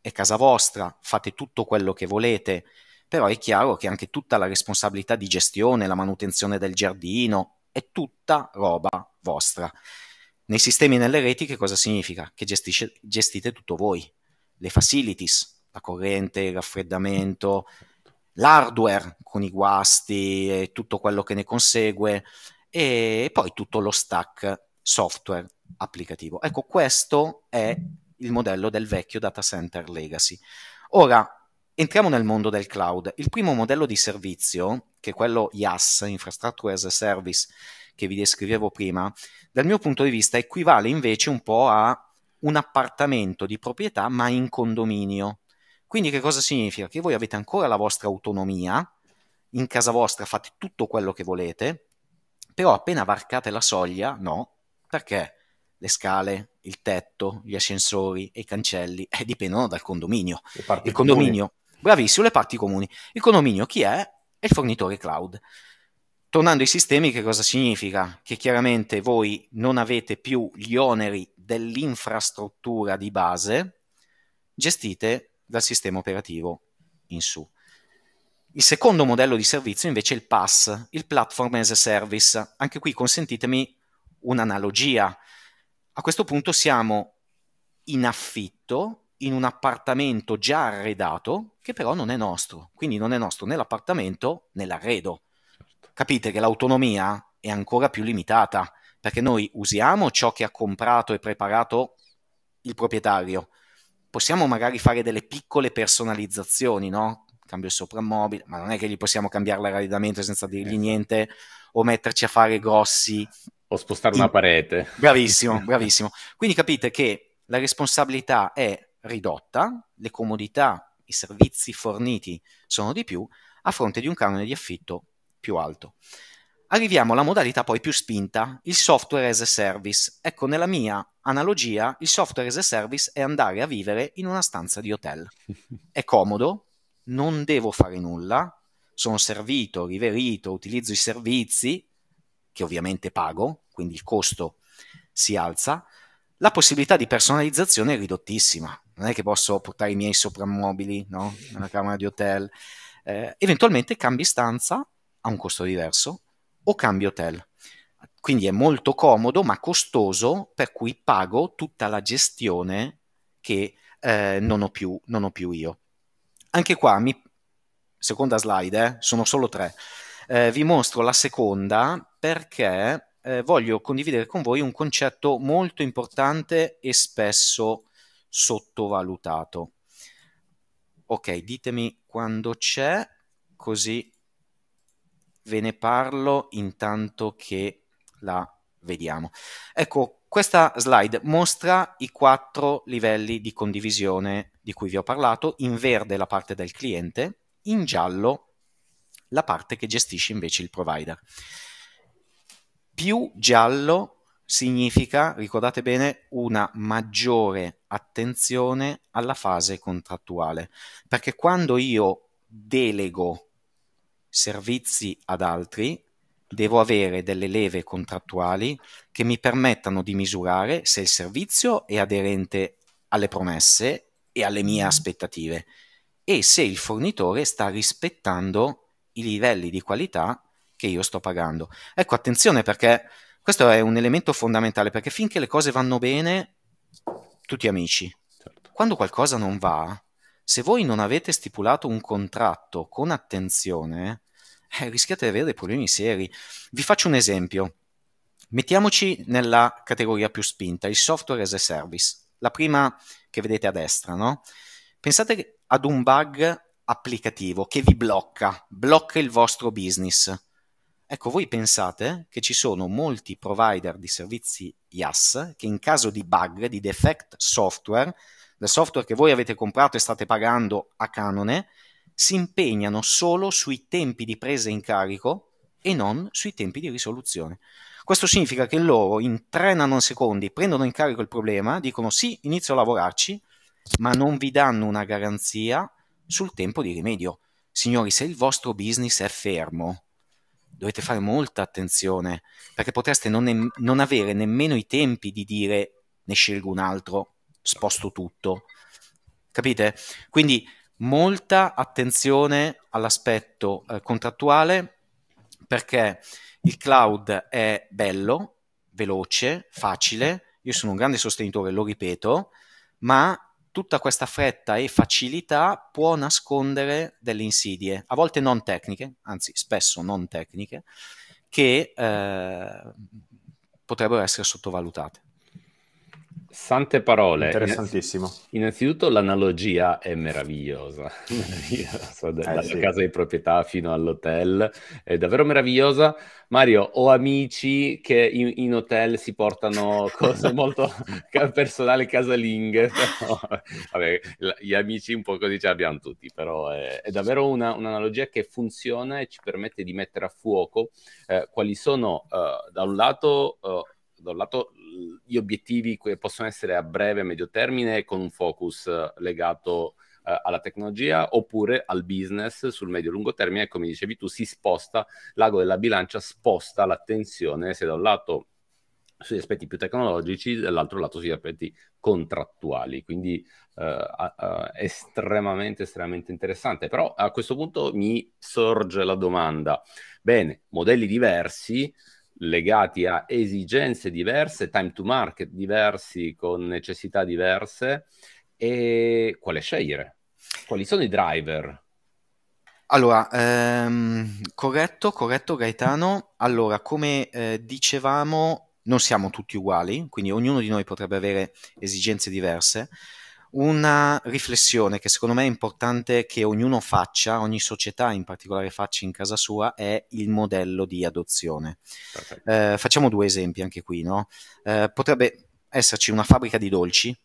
è casa vostra, fate tutto quello che volete, però è chiaro che anche tutta la responsabilità di gestione, la manutenzione del giardino, è tutta roba vostra. Nei sistemi e nelle reti che cosa significa? Che gestisce, gestite tutto voi, le facilities, la corrente, il raffreddamento, l'hardware con i guasti e tutto quello che ne consegue e poi tutto lo stack software applicativo. Ecco, questo è il modello del vecchio data center legacy. Ora, entriamo nel mondo del cloud. Il primo modello di servizio, che è quello IaaS, Infrastructure as a Service, che vi descrivevo prima, dal mio punto di vista equivale invece un po' a un appartamento di proprietà ma in condominio. Quindi che cosa significa? Che voi avete ancora la vostra autonomia, in casa vostra fate tutto quello che volete, però appena varcate la soglia, no, perché le scale, il tetto, gli ascensori e i cancelli eh, dipendono dal condominio. Il condominio, comuni. bravissimo, le parti comuni. Il condominio chi è? È il fornitore cloud. Tornando ai sistemi, che cosa significa? Che chiaramente voi non avete più gli oneri dell'infrastruttura di base, gestite dal sistema operativo in su. Il secondo modello di servizio invece è il PaaS, il Platform as a Service. Anche qui consentitemi un'analogia a questo punto siamo in affitto in un appartamento già arredato che però non è nostro, quindi non è nostro né l'appartamento né l'arredo. Capite che l'autonomia è ancora più limitata perché noi usiamo ciò che ha comprato e preparato il proprietario. Possiamo magari fare delle piccole personalizzazioni, no? Cambio il soprammobile, ma non è che gli possiamo cambiare l'arredamento senza dirgli esatto. niente o metterci a fare grossi o spostare una parete. Bravissimo, (laughs) bravissimo. Quindi capite che la responsabilità è ridotta, le comodità, i servizi forniti sono di più, a fronte di un canone di affitto più alto. Arriviamo alla modalità poi più spinta, il software as a service. Ecco, nella mia analogia, il software as a service è andare a vivere in una stanza di hotel. (laughs) È comodo, non devo fare nulla, sono servito, riverito, utilizzo i servizi, che ovviamente pago, quindi il costo si alza, la possibilità di personalizzazione è ridottissima. Non è che posso portare i miei soprammobili no? nella camera di hotel. Eh, eventualmente cambi stanza a un costo diverso o cambi hotel. Quindi è molto comodo ma costoso per cui pago tutta la gestione che eh, non, ho più, non ho più io. Anche qua, mi, seconda slide, eh, sono solo tre. Eh, vi mostro la seconda perché eh, voglio condividere con voi un concetto molto importante e spesso sottovalutato. Ok, ditemi quando c'è, così ve ne parlo intanto che la vediamo. Ecco, questa slide mostra i quattro livelli di condivisione di cui vi ho parlato, in verde la parte del cliente, in giallo la parte che gestisce invece il provider. Più giallo significa, ricordate bene, una maggiore attenzione alla fase contrattuale, perché quando io delego servizi ad altri, devo avere delle leve contrattuali che mi permettano di misurare se il servizio è aderente alle promesse e alle mie aspettative e se il fornitore sta rispettando i livelli di qualità che io sto pagando. Ecco, attenzione perché questo è un elemento fondamentale perché finché le cose vanno bene, tutti amici. Certo. Quando qualcosa non va, se voi non avete stipulato un contratto con attenzione, eh, rischiate di avere dei problemi seri. Vi faccio un esempio. Mettiamoci nella categoria più spinta, il software as a service, la prima che vedete a destra, no? Pensate ad un bug applicativo che vi blocca, blocca il vostro business. Ecco, voi pensate che ci sono molti provider di servizi IaaS che in caso di bug, di defect software, del software che voi avete comprato e state pagando a canone, si impegnano solo sui tempi di presa in carico e non sui tempi di risoluzione. Questo significa che loro in 3 nanosecondi prendono in carico il problema, dicono sì, inizio a lavorarci, ma non vi danno una garanzia sul tempo di rimedio. Signori, se il vostro business è fermo, dovete fare molta attenzione, perché potreste non, ne- non avere nemmeno i tempi di dire ne scelgo un altro, sposto tutto. Capite? Quindi molta attenzione all'aspetto eh, contrattuale perché il cloud è bello, veloce, facile, io sono un grande sostenitore, lo ripeto, ma tutta questa fretta e facilità può nascondere delle insidie, a volte non tecniche, anzi spesso non tecniche, che eh, potrebbero essere sottovalutate. Sante parole. Interessantissimo. Innanzitutto l'analogia è meravigliosa, (laughs) meravigliosa dalla eh, sì. casa di proprietà fino all'hotel, è davvero meravigliosa. Mario, ho amici che in, in hotel si portano (laughs) cose molto personali casalinghe, però, vabbè, gli amici un po' così ce l'abbiamo tutti, però è, è davvero una, un'analogia che funziona e ci permette di mettere a fuoco eh, quali sono uh, da un lato... Uh, da un lato gli obiettivi che possono essere a breve e medio termine con un focus eh, legato uh, alla tecnologia oppure al business sul medio e lungo termine, come dicevi tu, si sposta, l'ago della bilancia sposta l'attenzione se da un lato sugli aspetti più tecnologici, dall'altro lato sugli aspetti contrattuali, quindi uh, uh, estremamente, estremamente interessante. Però a questo punto mi sorge la domanda, bene, modelli diversi, legati a esigenze diverse, time to market diversi, con necessità diverse, e quale scegliere? Quali sono i driver? Allora, ehm, corretto, corretto Gaetano. Allora, come eh, dicevamo, non siamo tutti uguali, quindi ognuno di noi potrebbe avere esigenze diverse. Una riflessione che secondo me è importante che ognuno faccia, ogni società in particolare faccia in casa sua, è il modello di adozione. Eh, facciamo due esempi anche qui. No? Eh, potrebbe esserci una fabbrica di dolci,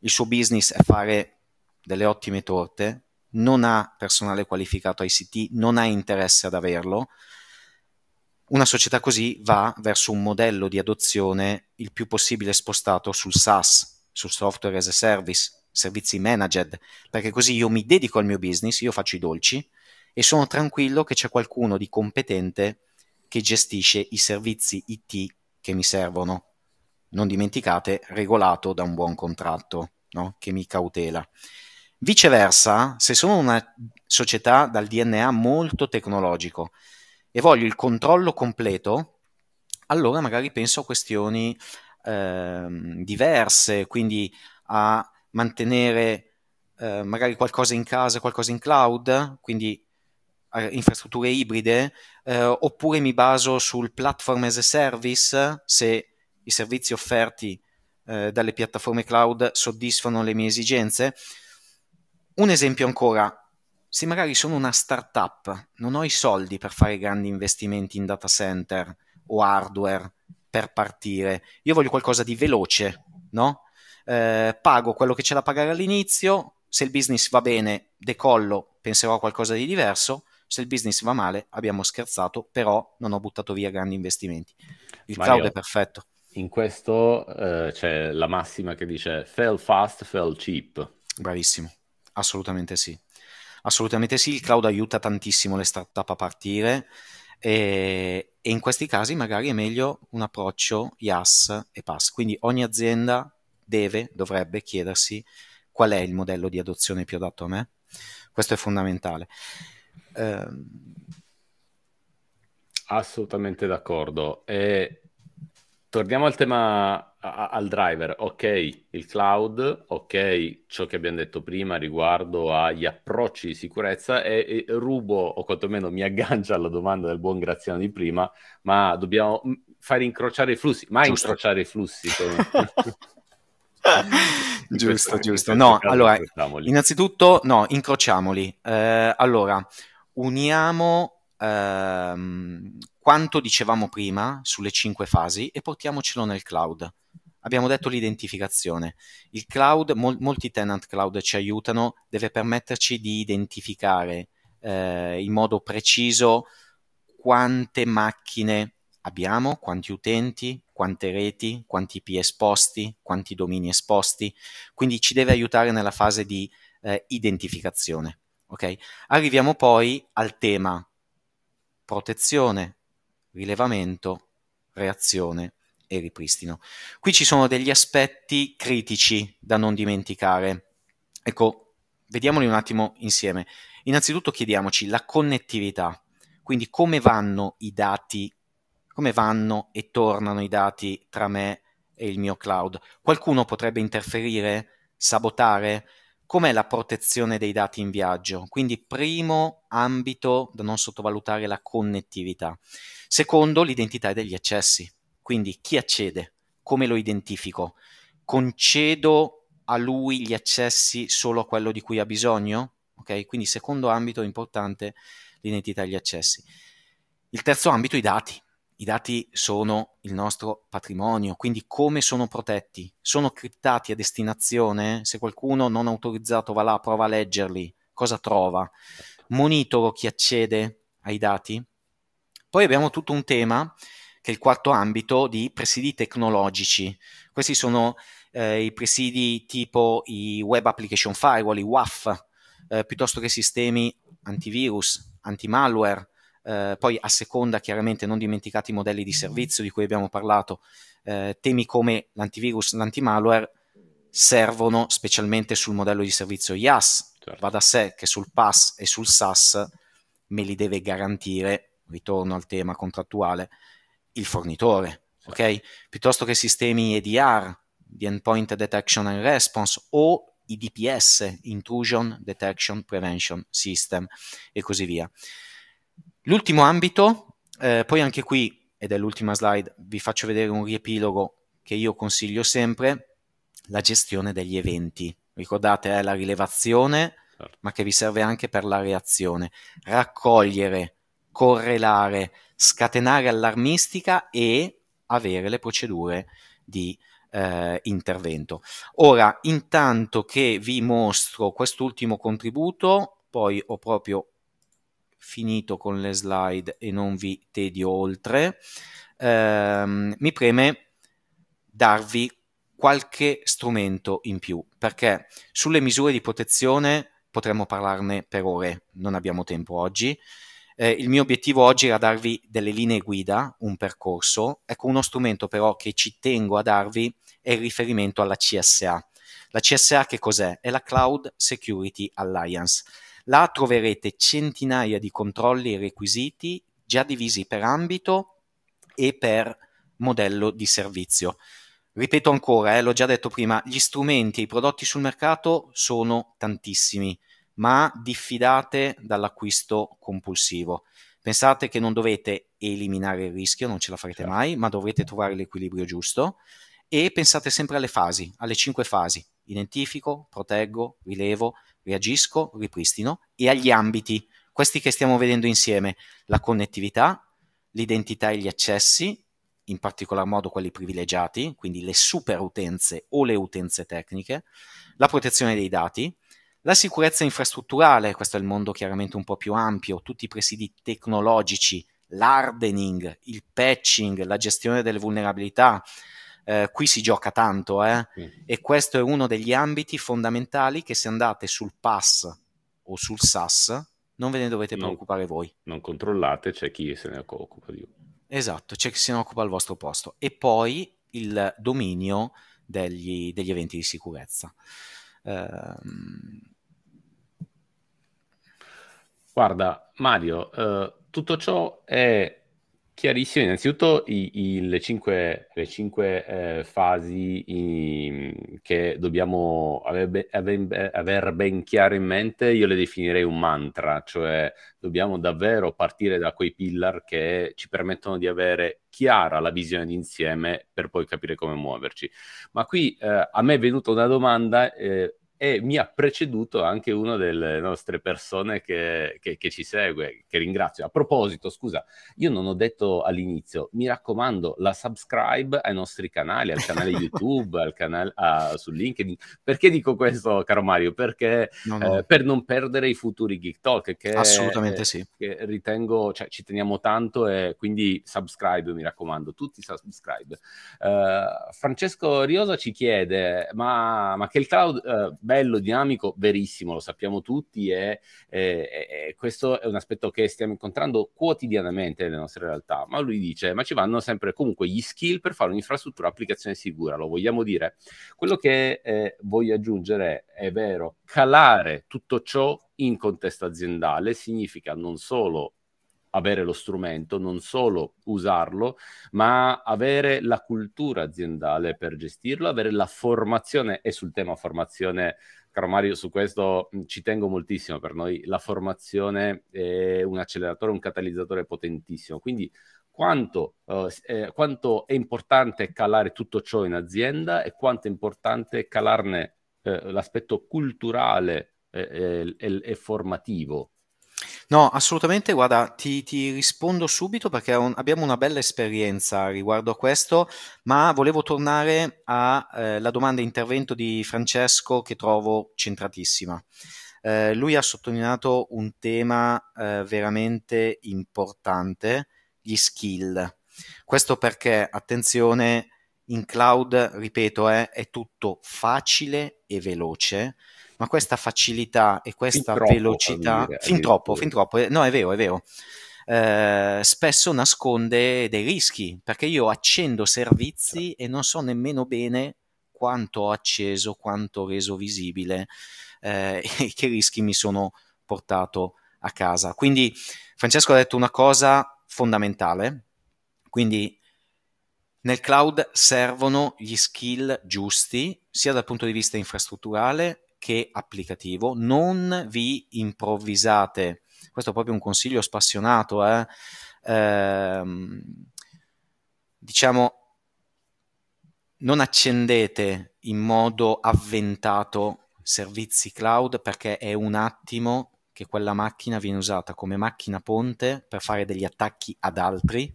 il suo business è fare delle ottime torte, non ha personale qualificato ICT, non ha interesse ad averlo. Una società così va verso un modello di adozione il più possibile spostato sul SaaS, sul software as a service, servizi managed, perché così io mi dedico al mio business, io faccio i dolci e sono tranquillo che c'è qualcuno di competente che gestisce i servizi IT che mi servono. Non dimenticate, regolato da un buon contratto no? che mi cautela. Viceversa, se sono una società dal DNA molto tecnologico e voglio il controllo completo, allora magari penso a questioni eh, diverse, quindi a mantenere eh, magari qualcosa in casa, qualcosa in cloud, quindi eh, infrastrutture ibride, eh, oppure mi baso sul platform as a service se i servizi offerti eh, dalle piattaforme cloud soddisfano le mie esigenze. Un esempio ancora, se magari sono una startup, non ho i soldi per fare grandi investimenti in data center o hardware per partire, io voglio qualcosa di veloce, no? Eh, pago quello che c'è da pagare all'inizio, se il business va bene, decollo, penserò a qualcosa di diverso, se il business va male, abbiamo scherzato, però non ho buttato via grandi investimenti. Il Mario, cloud è perfetto. In questo eh, c'è la massima che dice fail fast, fail cheap. Bravissimo, assolutamente sì. Assolutamente sì, il cloud aiuta tantissimo le startup a partire e, e in questi casi magari è meglio un approccio IaaS e PaaS. Quindi ogni azienda deve, dovrebbe chiedersi qual è il modello di adozione più adatto a me. Questo è fondamentale. Eh... Assolutamente d'accordo. E torniamo al tema al driver. Ok, il cloud, ok, ciò che abbiamo detto prima riguardo agli approcci di sicurezza e, e rubo o quantomeno mi aggancia alla domanda del buon Graziano di prima, ma dobbiamo fare incrociare i flussi, mai Giusto. incrociare i flussi. (laughs) (laughs) giusto, giusto. No, allora, innanzitutto, no, incrociamoli. Eh, allora, uniamo ehm, quanto dicevamo prima sulle cinque fasi e portiamocelo nel cloud. Abbiamo detto l'identificazione. Il cloud, mol- molti tenant cloud ci aiutano, deve permetterci di identificare eh, in modo preciso quante macchine abbiamo, quanti utenti, quante reti, quanti IP esposti, quanti domini esposti. Quindi ci deve aiutare nella fase di eh, identificazione. Okay? Arriviamo poi al tema protezione, rilevamento, reazione e ripristino. Qui ci sono degli aspetti critici da non dimenticare. Ecco, vediamoli un attimo insieme. Innanzitutto chiediamoci la connettività, quindi come vanno i dati, come vanno e tornano i dati tra me e il mio cloud. Qualcuno potrebbe interferire, sabotare, Com'è la protezione dei dati in viaggio? Quindi primo ambito da non sottovalutare la connettività. Secondo, l'identità degli accessi. Quindi chi accede? Come lo identifico? Concedo a lui gli accessi solo a quello di cui ha bisogno? Ok? Quindi secondo ambito importante l'identità degli accessi. Il terzo ambito, i dati. I dati sono il nostro patrimonio, quindi come sono protetti? Sono criptati a destinazione? Se qualcuno non autorizzato va là, prova a leggerli, cosa trova? Monitoro chi accede ai dati? Poi abbiamo tutto un tema, che è il quarto ambito, di presidi tecnologici. Questi sono eh, i presidi tipo i Web Application Firewall, i WAF, eh, piuttosto che sistemi antivirus, antimalware, eh, poi a seconda chiaramente non dimenticate i modelli di servizio di cui abbiamo parlato, eh, temi come l'antivirus, l'antimalware servono specialmente sul modello di servizio IaaS. Certo. Va da sé che sul PaaS e sul SaaS me li deve garantire, ritorno al tema contrattuale, il fornitore, certo. ok? Piuttosto che sistemi EDR, di Endpoint Detection and Response, o i DPS, Intrusion Detection Prevention System, e così via. L'ultimo ambito, eh, poi anche qui, ed è l'ultima slide, vi faccio vedere un riepilogo che io consiglio sempre, la gestione degli eventi. Ricordate, è la rilevazione, certo. ma che vi serve anche per la reazione. Raccogliere, correlare, scatenare allarmistica e avere le procedure di eh, intervento. Ora, intanto che vi mostro quest'ultimo contributo, poi ho proprio finito con le slide e non vi tedio oltre, ehm, mi preme darvi qualche strumento in più, perché sulle misure di protezione potremmo parlarne per ore, non abbiamo tempo oggi. Eh, il mio obiettivo oggi era darvi delle linee guida, un percorso. Ecco, uno strumento però che ci tengo a darvi è il riferimento alla CSA. La CSA che cos'è? È la Cloud Security Alliance. Là troverete centinaia di controlli e requisiti già divisi per ambito e per modello di servizio. ripeto ancora, eh, l'ho già detto prima, gli strumenti e i prodotti sul mercato sono tantissimi, ma diffidate dall'acquisto compulsivo. Pensate che non dovete eliminare il rischio, non ce la farete certo. mai, ma dovrete trovare l'equilibrio giusto e pensate sempre alle fasi, alle cinque fasi. Identifico, proteggo, rilevo, reagisco, ripristino e agli ambiti, questi che stiamo vedendo insieme, la connettività, l'identità e gli accessi, in particolar modo quelli privilegiati, quindi le super utenze o le utenze tecniche, la protezione dei dati, la sicurezza infrastrutturale, questo è il mondo chiaramente un po' più ampio, tutti i presidi tecnologici, l'hardening, il patching, la gestione delle vulnerabilità, eh, qui si gioca tanto eh? mm. e questo è uno degli ambiti fondamentali che se andate sul PAS o sul SAS non ve ne dovete non, preoccupare voi. Non controllate, c'è chi se ne occupa di più. Esatto, c'è chi se ne occupa al vostro posto. E poi il dominio degli, degli eventi di sicurezza. Ehm... Guarda, Mario, eh, tutto ciò è chiarissimo. Innanzitutto i, i, le cinque, le cinque eh, fasi i, che dobbiamo aver, aver, aver, ben chiaro in mente, io le definirei un mantra, cioè dobbiamo davvero partire da quei pillar che ci permettono di avere chiara la visione d'insieme per poi capire come muoverci. Ma qui eh, a me è venuta una domanda. Eh, e mi ha preceduto anche una delle nostre persone che, che, che, ci segue, che ringrazio. A proposito, scusa, io non ho detto all'inizio, mi raccomando, la subscribe ai nostri canali, al canale (laughs) YouTube, al canale uh, su LinkedIn. Perché dico questo, caro Mario? Perché no, no. Eh, per non perdere i futuri Geek Talk, che, Assolutamente sì. che ritengo, cioè ci teniamo tanto e quindi subscribe, mi raccomando, tutti subscribe. Uh, Francesco Riosa ci chiede, ma, ma che il cloud... Uh, bello, dinamico, verissimo, lo sappiamo tutti e, e, e, questo è un aspetto che stiamo incontrando quotidianamente nelle nostre realtà, ma lui dice, ma ci vanno sempre comunque gli skill per fare un'infrastruttura applicazione sicura, lo vogliamo dire? Quello che eh, voglio aggiungere è vero, calare tutto ciò in contesto aziendale significa non solo avere lo strumento, non solo usarlo, ma avere la cultura aziendale per gestirlo, avere la formazione e sul tema formazione, caro Mario, su questo ci tengo moltissimo. Per noi, la formazione è un acceleratore, un catalizzatore potentissimo, quindi quanto, uh, eh, quanto è importante calare tutto ciò in azienda e quanto è importante calarne eh, l'aspetto culturale e, e, e formativo No, assolutamente, guarda, ti, ti rispondo subito perché un- abbiamo una bella esperienza riguardo a questo, ma volevo tornare alla eh, domanda intervento di Francesco che trovo centratissima. Eh, lui ha sottolineato un tema eh, veramente importante, gli skill. Questo perché, attenzione, in cloud, ripeto, eh, è tutto facile e veloce ma questa facilità e questa fin velocità, dire, fin troppo, fin troppo, no è vero, è vero, eh, spesso nasconde dei rischi, perché io accendo servizi e non so nemmeno bene quanto ho acceso, quanto ho reso visibile eh, (laughs) e che rischi mi sono portato a casa. Quindi Francesco ha detto una cosa fondamentale, quindi nel cloud servono gli skill giusti, sia dal punto di vista infrastrutturale che applicativo, non vi improvvisate, questo è proprio un consiglio spassionato, eh? Ehm, diciamo, non accendete in modo avventato servizi cloud perché è un attimo che quella macchina viene usata come macchina ponte per fare degli attacchi ad altri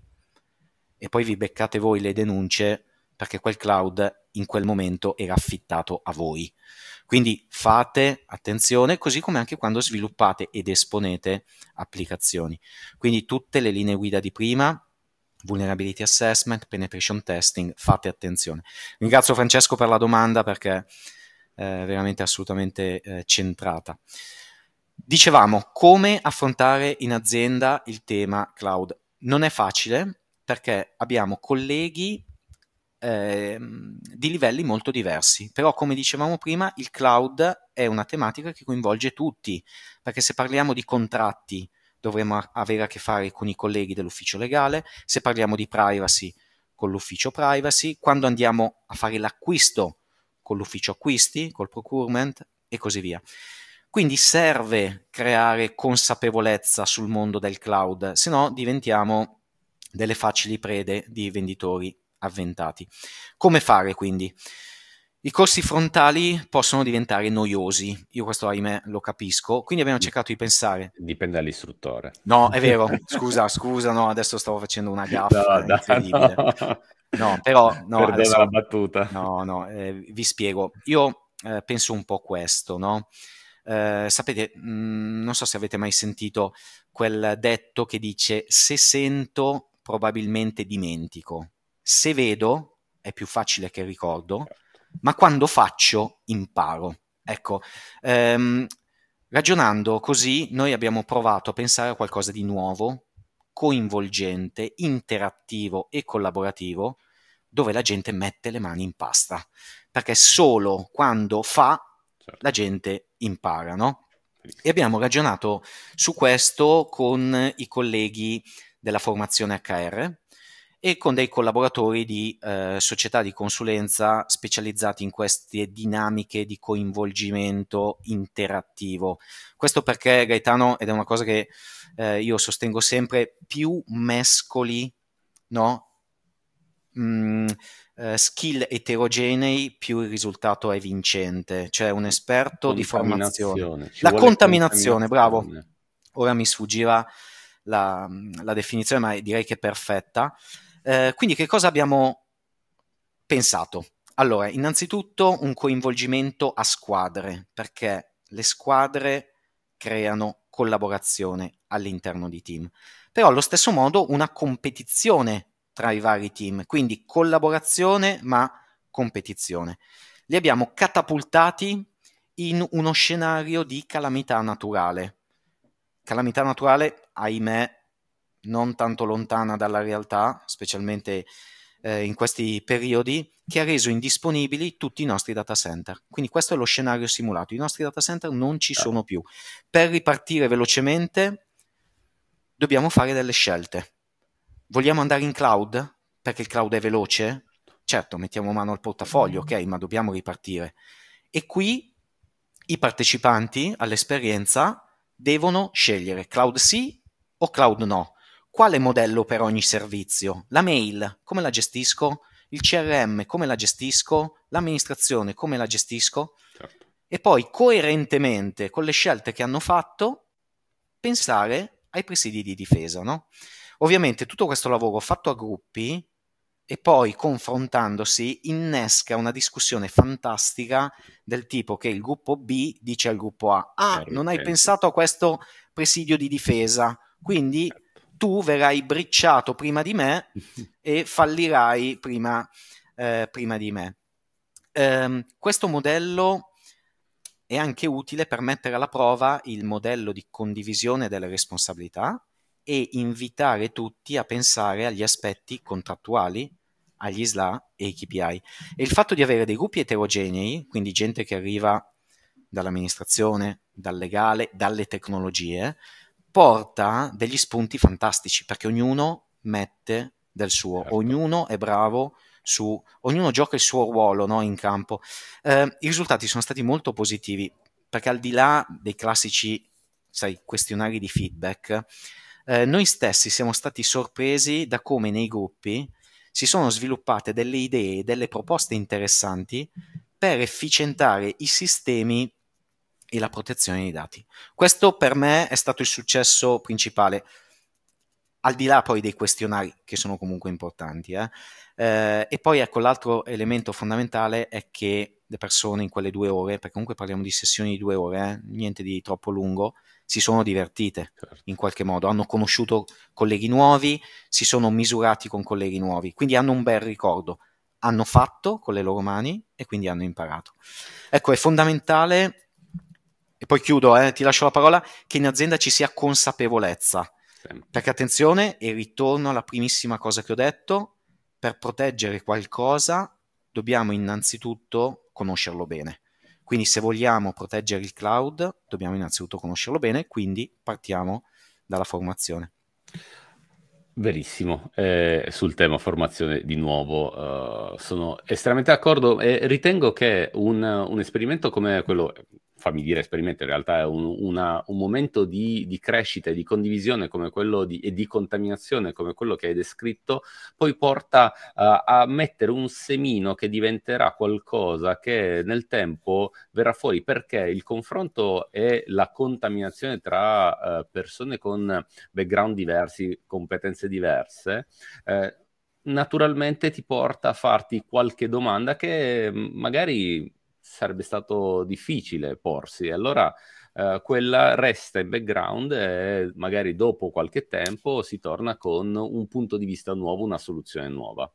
e poi vi beccate voi le denunce perché quel cloud in quel momento era affittato a voi. Quindi fate attenzione, così come anche quando sviluppate ed esponete applicazioni. Quindi tutte le linee guida di prima, vulnerability assessment, penetration testing, fate attenzione. Ringrazio Francesco per la domanda perché è veramente assolutamente eh, centrata. Dicevamo come affrontare in azienda il tema cloud. Non è facile perché abbiamo colleghi eh, di livelli molto diversi. Però, come dicevamo prima, il cloud è una tematica che coinvolge tutti, perché se parliamo di contratti dovremo avere a che fare con i colleghi dell'ufficio legale, se parliamo di privacy con l'ufficio privacy, quando andiamo a fare l'acquisto con l'ufficio acquisti, col procurement e così via. Quindi serve creare consapevolezza sul mondo del cloud, se no diventiamo delle facili prede di venditori avventati. Come fare quindi? I corsi frontali possono diventare noiosi, io questo ahimè lo capisco, quindi abbiamo cercato di pensare. Dipende dall'istruttore. No, è (laughs) vero, scusa, scusa, no, adesso stavo facendo una gaffa no, incredibile. No. no, però... No, (laughs) adesso, la battuta. No, no, eh, vi spiego. Io eh, penso un po' questo, no? Eh, sapete, mh, mm, non so se avete mai sentito quel detto che dice se sento probabilmente dimentico, se vedo è più facile che ricordo, ma quando faccio imparo. Ecco, ehm, ragionando così noi abbiamo provato a pensare a qualcosa di nuovo, coinvolgente, interattivo e collaborativo, dove la gente mette le mani in pasta, perché solo quando fa certo. la gente impara, no? E abbiamo ragionato su questo con i colleghi della formazione HR e con dei collaboratori di eh, società di consulenza specializzati in queste dinamiche di coinvolgimento interattivo. Questo perché Gaetano, ed è una cosa che eh, io sostengo sempre, più mescoli no? Mm, uh, skill eterogenei, più il risultato è vincente. Cioè un esperto di formazione. La contaminazione, contaminazione, bravo. Ora mi sfuggiva la, la, definizione, ma direi che è perfetta. Uh, quindi che cosa abbiamo pensato? Allora, innanzitutto un coinvolgimento a squadre, perché le squadre creano collaborazione all'interno di team. Però allo stesso modo una competizione tra i vari team, quindi collaborazione ma competizione. Li abbiamo catapultati in uno scenario di calamità naturale. Calamità naturale, ahimè, non tanto lontana dalla realtà, specialmente eh, in questi periodi, che ha reso indisponibili tutti i nostri data center. Quindi questo è lo scenario simulato. I nostri data center non ci sono più. Per ripartire velocemente dobbiamo fare delle scelte Vogliamo andare in cloud? Perché il cloud è veloce? Certo, mettiamo mano al portafoglio, ok, ma dobbiamo ripartire. E qui i partecipanti all'esperienza devono scegliere cloud sì o cloud no. Quale modello per ogni servizio? La mail, come la gestisco? Il CRM, come la gestisco? L'amministrazione, come la gestisco? Certo. E poi coerentemente con le scelte che hanno fatto, pensare ai presidi di difesa, no? Ovviamente tutto questo lavoro fatto a gruppi e poi confrontandosi innesca una discussione fantastica del tipo che il gruppo B dice al gruppo A, ah, non hai pensato a questo presidio di difesa, quindi. Tu verrai bricciato prima di me (laughs) e fallirai prima, eh, prima di me. Um, questo modello è anche utile per mettere alla prova il modello di condivisione delle responsabilità e invitare tutti a pensare agli aspetti contrattuali, agli SLA e ai KPI. E il fatto di avere dei gruppi eterogenei, quindi gente che arriva dall'amministrazione, dal legale, dalle tecnologie, porta degli spunti fantastici perché ognuno mette del suo, certo. ognuno è bravo su, ognuno gioca il suo ruolo no, in campo. Eh, I risultati sono stati molto positivi perché al di là dei classici sai, questionari di feedback, eh, noi stessi siamo stati sorpresi da come nei gruppi si sono sviluppate delle idee, delle proposte interessanti per efficientare i sistemi e la protezione dei dati. Questo per me è stato il successo principale, al di là poi dei questionari che sono comunque importanti. Eh. Eh, e poi ecco l'altro elemento fondamentale è che le persone in quelle due ore, perché comunque parliamo di sessioni di due ore, eh, niente di troppo lungo, si sono divertite certo. in qualche modo, hanno conosciuto colleghi nuovi, si sono misurati con colleghi nuovi, quindi hanno un bel ricordo, hanno fatto con le loro mani e quindi hanno imparato. Ecco, è fondamentale, e poi chiudo, eh, ti lascio la parola, che in azienda ci sia consapevolezza, Sempre. perché attenzione, e ritorno alla primissima cosa che ho detto, per proteggere qualcosa dobbiamo innanzitutto conoscerlo bene. Quindi se vogliamo proteggere il cloud dobbiamo innanzitutto conoscerlo bene, quindi partiamo dalla formazione. Verissimo, eh, sul tema formazione di nuovo uh, sono estremamente d'accordo e ritengo che un, un, esperimento come quello, fammi dire esperimento, in realtà è un, una, un momento di, di, crescita e di condivisione come quello di, e di contaminazione come quello che hai descritto, poi porta uh, a mettere un semino che diventerà qualcosa che nel tempo verrà fuori perché il confronto e la contaminazione tra uh, persone con background diversi, competenze diverse, eh, naturalmente ti porta a farti qualche domanda che magari sarebbe stato difficile porsi. Allora eh, quella resta in background e magari dopo qualche tempo si torna con un punto di vista nuovo, una soluzione nuova.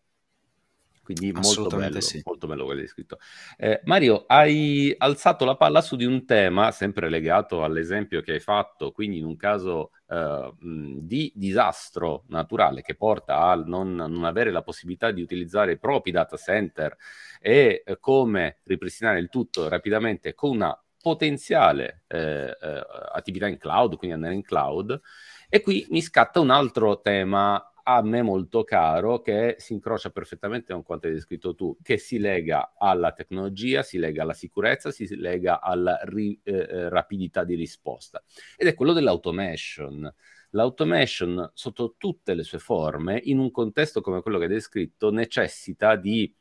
Quindi molto bello, sì. molto bello quello che hai scritto. Eh, Mario, hai alzato la palla su di un tema sempre legato all'esempio che hai fatto, quindi in un caso eh, di disastro naturale che porta a non, non, avere la possibilità di utilizzare i propri data center e eh, come ripristinare il tutto rapidamente con una potenziale eh, eh, attività in cloud, quindi andare in cloud. E qui mi scatta un altro tema a me molto caro che si incrocia perfettamente con quanto hai descritto tu, che si lega alla tecnologia, si lega alla sicurezza, si lega alla ri, eh, eh rapidità di risposta ed è quello dell'automation. L'automation sotto tutte le sue forme, in un contesto come quello che hai descritto, necessita di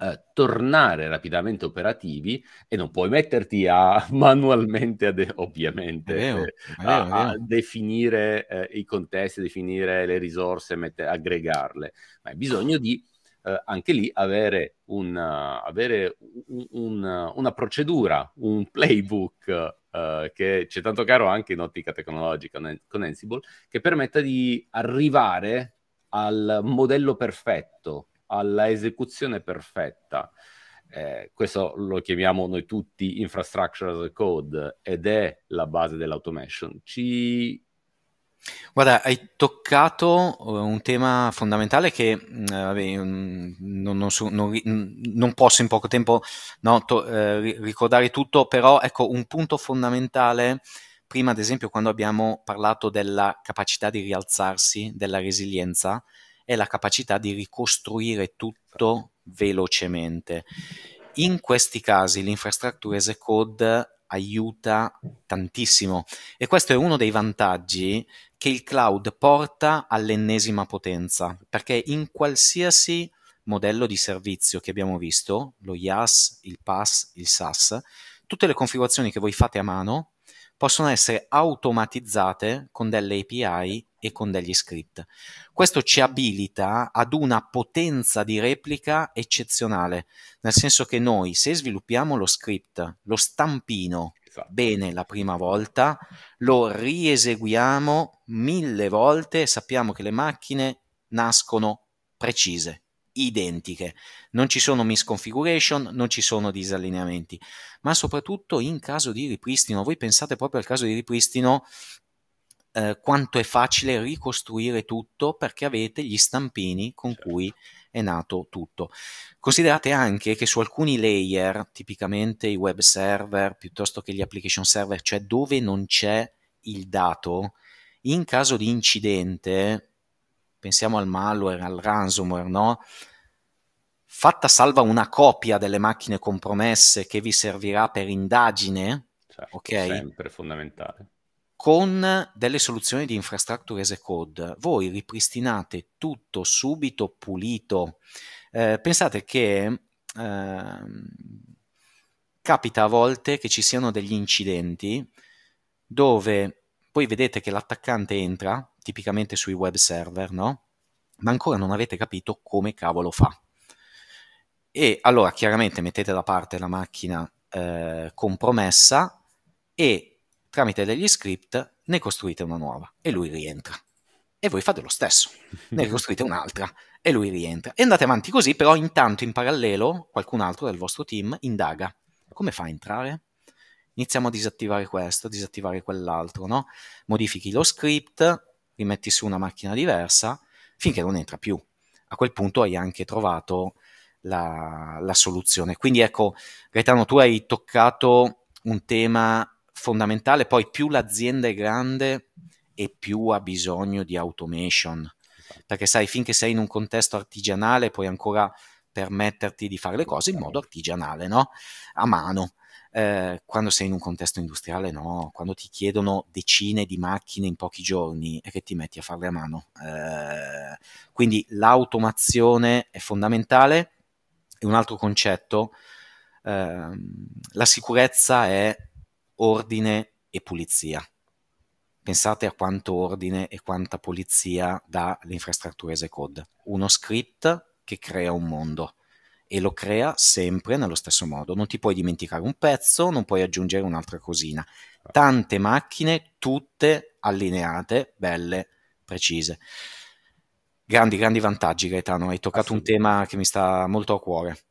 eh, tornare rapidamente operativi e non puoi metterti a (laughs) manualmente, a de- ovviamente, vero, eh, vero, a, a, definire eh, i contesti, definire le risorse, mette- aggregarle, ma hai bisogno di eh, anche lì avere, un, avere un, un, una procedura, un playbook Uh, che c'è tanto caro anche in ottica tecnologica con Ansible, che permetta di arrivare al modello perfetto, alla esecuzione perfetta. Eh, questo lo chiamiamo noi tutti infrastructure as a code ed è la base dell'automation. Ci... Guarda, hai toccato uh, un tema fondamentale che uh, vabbè, non, non, so, non, non, posso in poco tempo no, to, uh, ricordare tutto, però ecco un punto fondamentale. Prima, ad esempio, quando abbiamo parlato della capacità di rialzarsi, della resilienza, è la capacità di ricostruire tutto velocemente. In questi casi l'infrastructure as a code aiuta tantissimo e questo è uno dei vantaggi che il cloud porta all'ennesima potenza, perché in qualsiasi modello di servizio che abbiamo visto, lo IaaS, il PaaS, il SaaS, tutte le configurazioni che voi fate a mano possono essere automatizzate con delle API e con degli script. Questo ci abilita ad una potenza di replica eccezionale, nel senso che noi se sviluppiamo lo script, lo stampino esatto. bene la prima volta, lo rieseguiamo mille volte e sappiamo che le macchine nascono precise, identiche, non ci sono misconfiguration, non ci sono disallineamenti, ma soprattutto in caso di ripristino, voi pensate proprio al caso di ripristino eh, quanto è facile ricostruire tutto perché avete gli stampini con certo. cui è nato tutto. Considerate anche che su alcuni layer, tipicamente i web server piuttosto che gli application server, cioè dove non c'è il dato, in caso di incidente, pensiamo al malware, al ransomware, no? Fatta salva una copia delle macchine compromesse che vi servirà per indagine, certo, ok? Sempre fondamentale con delle soluzioni di infrastructure as a code, voi ripristinate tutto subito pulito. Eh, pensate che eh, capita a volte che ci siano degli incidenti dove poi vedete che l'attaccante entra, tipicamente sui web server, no? Ma ancora non avete capito come cavolo fa. E allora chiaramente mettete da parte la macchina eh, compromessa e tramite degli script ne costruite una nuova e lui rientra. E voi fate lo stesso, ne (laughs) costruite un'altra e lui rientra. E andate avanti così, però intanto in parallelo qualcun altro del vostro team indaga. Come fa a entrare? Iniziamo a disattivare questo, disattivare quell'altro, no? Modifichi lo script, rimetti su una macchina diversa, finché non entra più. A quel punto hai anche trovato la, la soluzione. Quindi ecco, Gaetano, tu hai toccato un tema fondamentale, poi più l'azienda è grande e più ha bisogno di automation. perché sai, finché sei in un contesto artigianale puoi ancora permetterti di fare le cose in modo artigianale, no? A mano. Eh, quando sei in un contesto industriale, no, quando ti chiedono decine di macchine in pochi giorni e che ti metti a farle a mano. Eh, quindi l'automazione è fondamentale. E un altro concetto, eh, la sicurezza è ordine e pulizia. Pensate a quanto ordine e quanta pulizia dà l'infrastruttura as code. Uno script che crea un mondo e lo crea sempre nello stesso modo. Non ti puoi dimenticare un pezzo, non puoi aggiungere un'altra cosina. Tante macchine, tutte allineate, belle, precise. Grandi, grandi vantaggi, Gaetano. Hai toccato un tema che mi sta molto a cuore.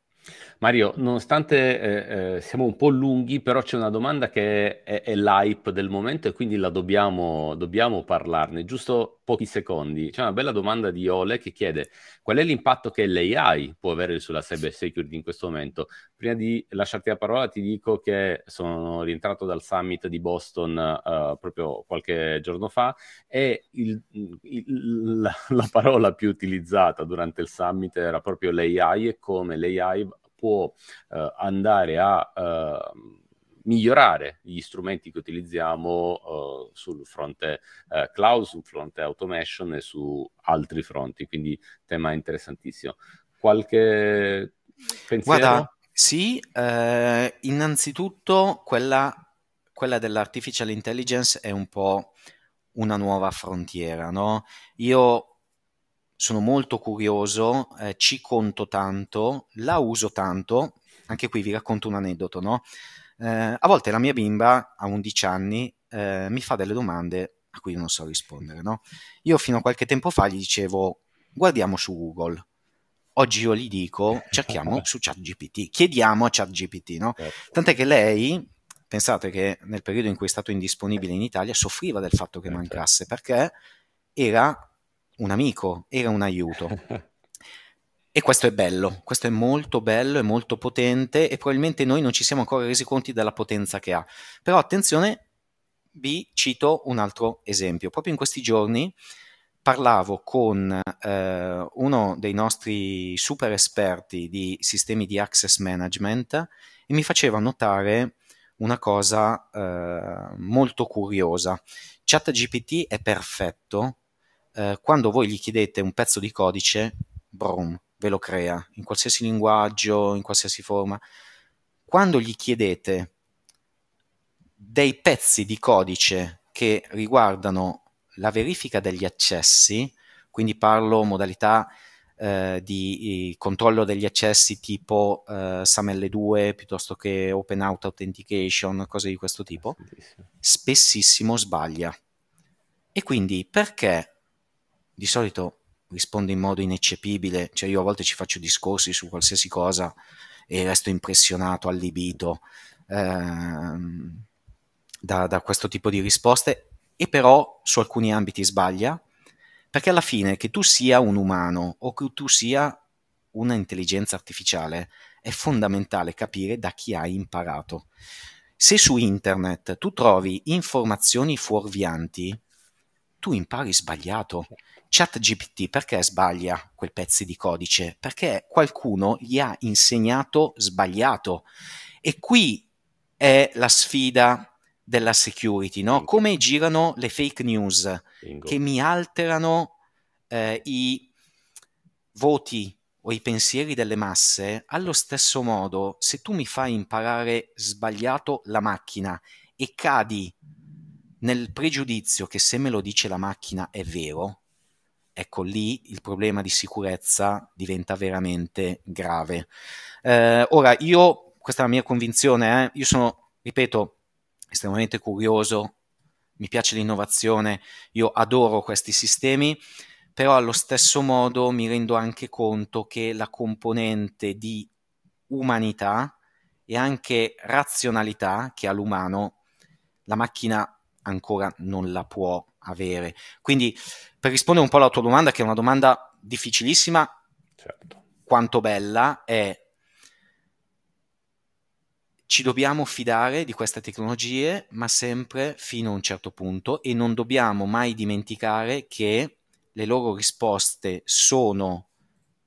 Mario, nonostante eh, eh, siamo un po' lunghi, però c'è una domanda che è, è l'hype del momento e quindi la dobbiamo, dobbiamo, parlarne, giusto pochi secondi. C'è una bella domanda di Ole che chiede qual è l'impatto che l'AI può avere sulla cyber security in questo momento. Prima di lasciarti la parola ti dico che sono rientrato dal summit di Boston uh, proprio qualche giorno fa e il, il, la, la parola più utilizzata durante il summit era proprio l'AI e come l'AI può eh, andare a eh, migliorare gli strumenti che utilizziamo uh, sul fronte uh, cloud, sul fronte automation e su altri fronti, quindi tema interessantissimo. Qualche pensiero? Guarda, sì, eh, innanzitutto quella, quella dell'artificial intelligence è un po' una nuova frontiera, no? Io sono molto curioso, eh, ci conto tanto, la uso tanto, anche qui vi racconto un aneddoto, no? Eh, a volte la mia bimba a 11 anni eh, mi fa delle domande a cui non so rispondere, no? Io fino a qualche tempo fa gli dicevo guardiamo su Google. Oggi io gli dico cerchiamo (laughs) su ChatGPT, chiediamo a ChatGPT, no? Certo. Tant'è che lei, pensate che nel periodo in cui è stato indisponibile in Italia, soffriva del fatto che eh, certo. mancasse perché era un amico, era un aiuto. (laughs) E questo è bello, questo è molto bello, è molto potente e probabilmente noi non ci siamo ancora resi conti della potenza che ha. Però attenzione, vi cito un altro esempio. Proprio in questi giorni parlavo con eh, uno dei nostri super esperti di sistemi di access management e mi faceva notare una cosa eh, molto curiosa. ChatGPT è perfetto eh, quando voi gli chiedete un pezzo di codice, brum, ve lo crea, in qualsiasi linguaggio, in qualsiasi forma. Quando gli chiedete dei pezzi di codice che riguardano la verifica degli accessi, quindi parlo modalità eh, di controllo degli accessi tipo eh, SAML2 piuttosto che Open Out Authentication, cose di questo tipo, spessissimo sbaglia. E quindi perché di solito risponde in modo ineccepibile, cioè io a volte ci faccio discorsi su qualsiasi cosa e resto impressionato, allibito ehm, da, da questo tipo di risposte e però su alcuni ambiti sbaglia, perché alla fine che tu sia un umano o che tu sia una intelligenza artificiale è fondamentale capire da chi hai imparato. Se su internet tu trovi informazioni fuorvianti, tu impari sbagliato. ChatGPT perché sbaglia quei pezzi di codice? Perché qualcuno gli ha insegnato sbagliato. E qui è la sfida della security, no? Come girano le fake news Bingo. che mi alterano eh, i voti o i pensieri delle masse, allo stesso modo, se tu mi fai imparare sbagliato la macchina e cadi nel pregiudizio che se me lo dice la macchina è vero, ecco lì il problema di sicurezza diventa veramente grave. Eh, ora, io, questa è la mia convinzione, eh, io sono, ripeto, estremamente curioso, mi piace l'innovazione, io adoro questi sistemi, però allo stesso modo mi rendo anche conto che la componente di umanità e anche razionalità che ha l'umano, la macchina ancora non la può avere. Quindi per rispondere un po' alla tua domanda, che è una domanda difficilissima, certo. quanto bella, è ci dobbiamo fidare di queste tecnologie, ma sempre fino a un certo punto e non dobbiamo mai dimenticare che le loro risposte sono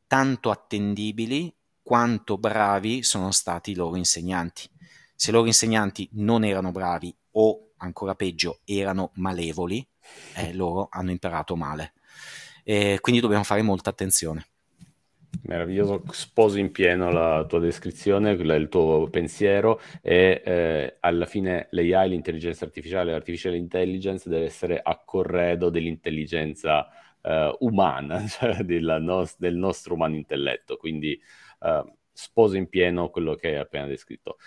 tanto attendibili quanto bravi sono stati i loro insegnanti. Se i loro insegnanti non erano bravi o ancora peggio erano malevoli, eh, loro hanno imparato male. E quindi dobbiamo fare molta attenzione. Meraviglioso, sposo in pieno la tua descrizione, il tuo pensiero e eh, alla fine l'AI, l'intelligenza artificiale, l'artificial intelligence deve essere a corredo dell'intelligenza eh, umana, (laughs) cioè no- del nostro umano intelletto, quindi eh, sposo in pieno quello che hai appena descritto.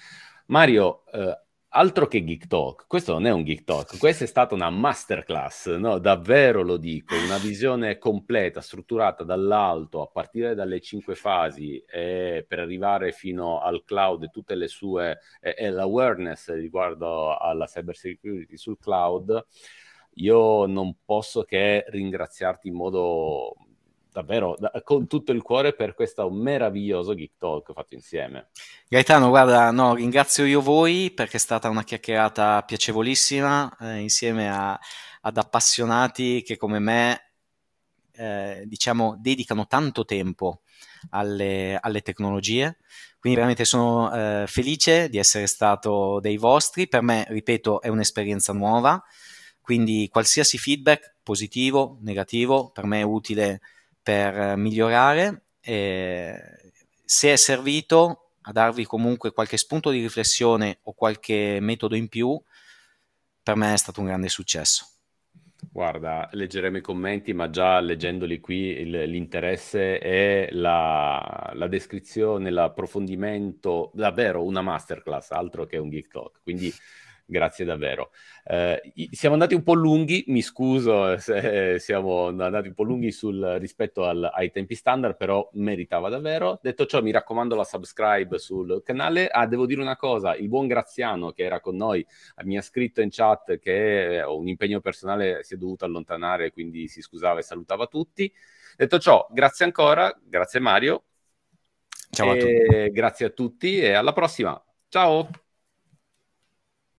Mario, eh, altro che Geek Talk, questo non è un Geek Talk, questa è stata una masterclass, no? davvero lo dico, una visione completa, strutturata dall'alto a partire dalle cinque fasi e per arrivare fino al cloud e tutte le sue e, e l'awareness riguardo alla cyber security sul cloud. Io non posso che ringraziarti in modo davvero da, con tutto il cuore per questo meraviglioso Geek Talk fatto insieme. Gaetano, guarda, no, ringrazio io voi perché è stata una chiacchierata piacevolissima eh, insieme a, ad appassionati che come me eh, diciamo dedicano tanto tempo alle, alle tecnologie. Quindi veramente sono eh, felice di essere stato dei vostri. Per me, ripeto, è un'esperienza nuova. Quindi qualsiasi feedback positivo, negativo, per me è utile per migliorare. E se è servito a darvi comunque qualche spunto di riflessione o qualche metodo in più, per me è stato un grande successo. Guarda, leggeremo i commenti, ma già leggendoli qui il, l'interesse e la, la, descrizione, l'approfondimento, davvero una masterclass, altro che un geek talk. Quindi grazie davvero. Eh, siamo andati un po' lunghi, mi scuso (laughs) se siamo andati un po' lunghi sul, rispetto al, ai tempi standard, però meritava davvero. Detto ciò, mi raccomando la subscribe sul canale. Ah, devo dire una cosa, il buon Graziano che era con noi mi ha scritto in chat che eh, un impegno personale si è dovuto allontanare, quindi si scusava e salutava tutti. Detto ciò, grazie ancora, grazie Mario. Ciao a tutti. Grazie a tutti e alla prossima. Ciao.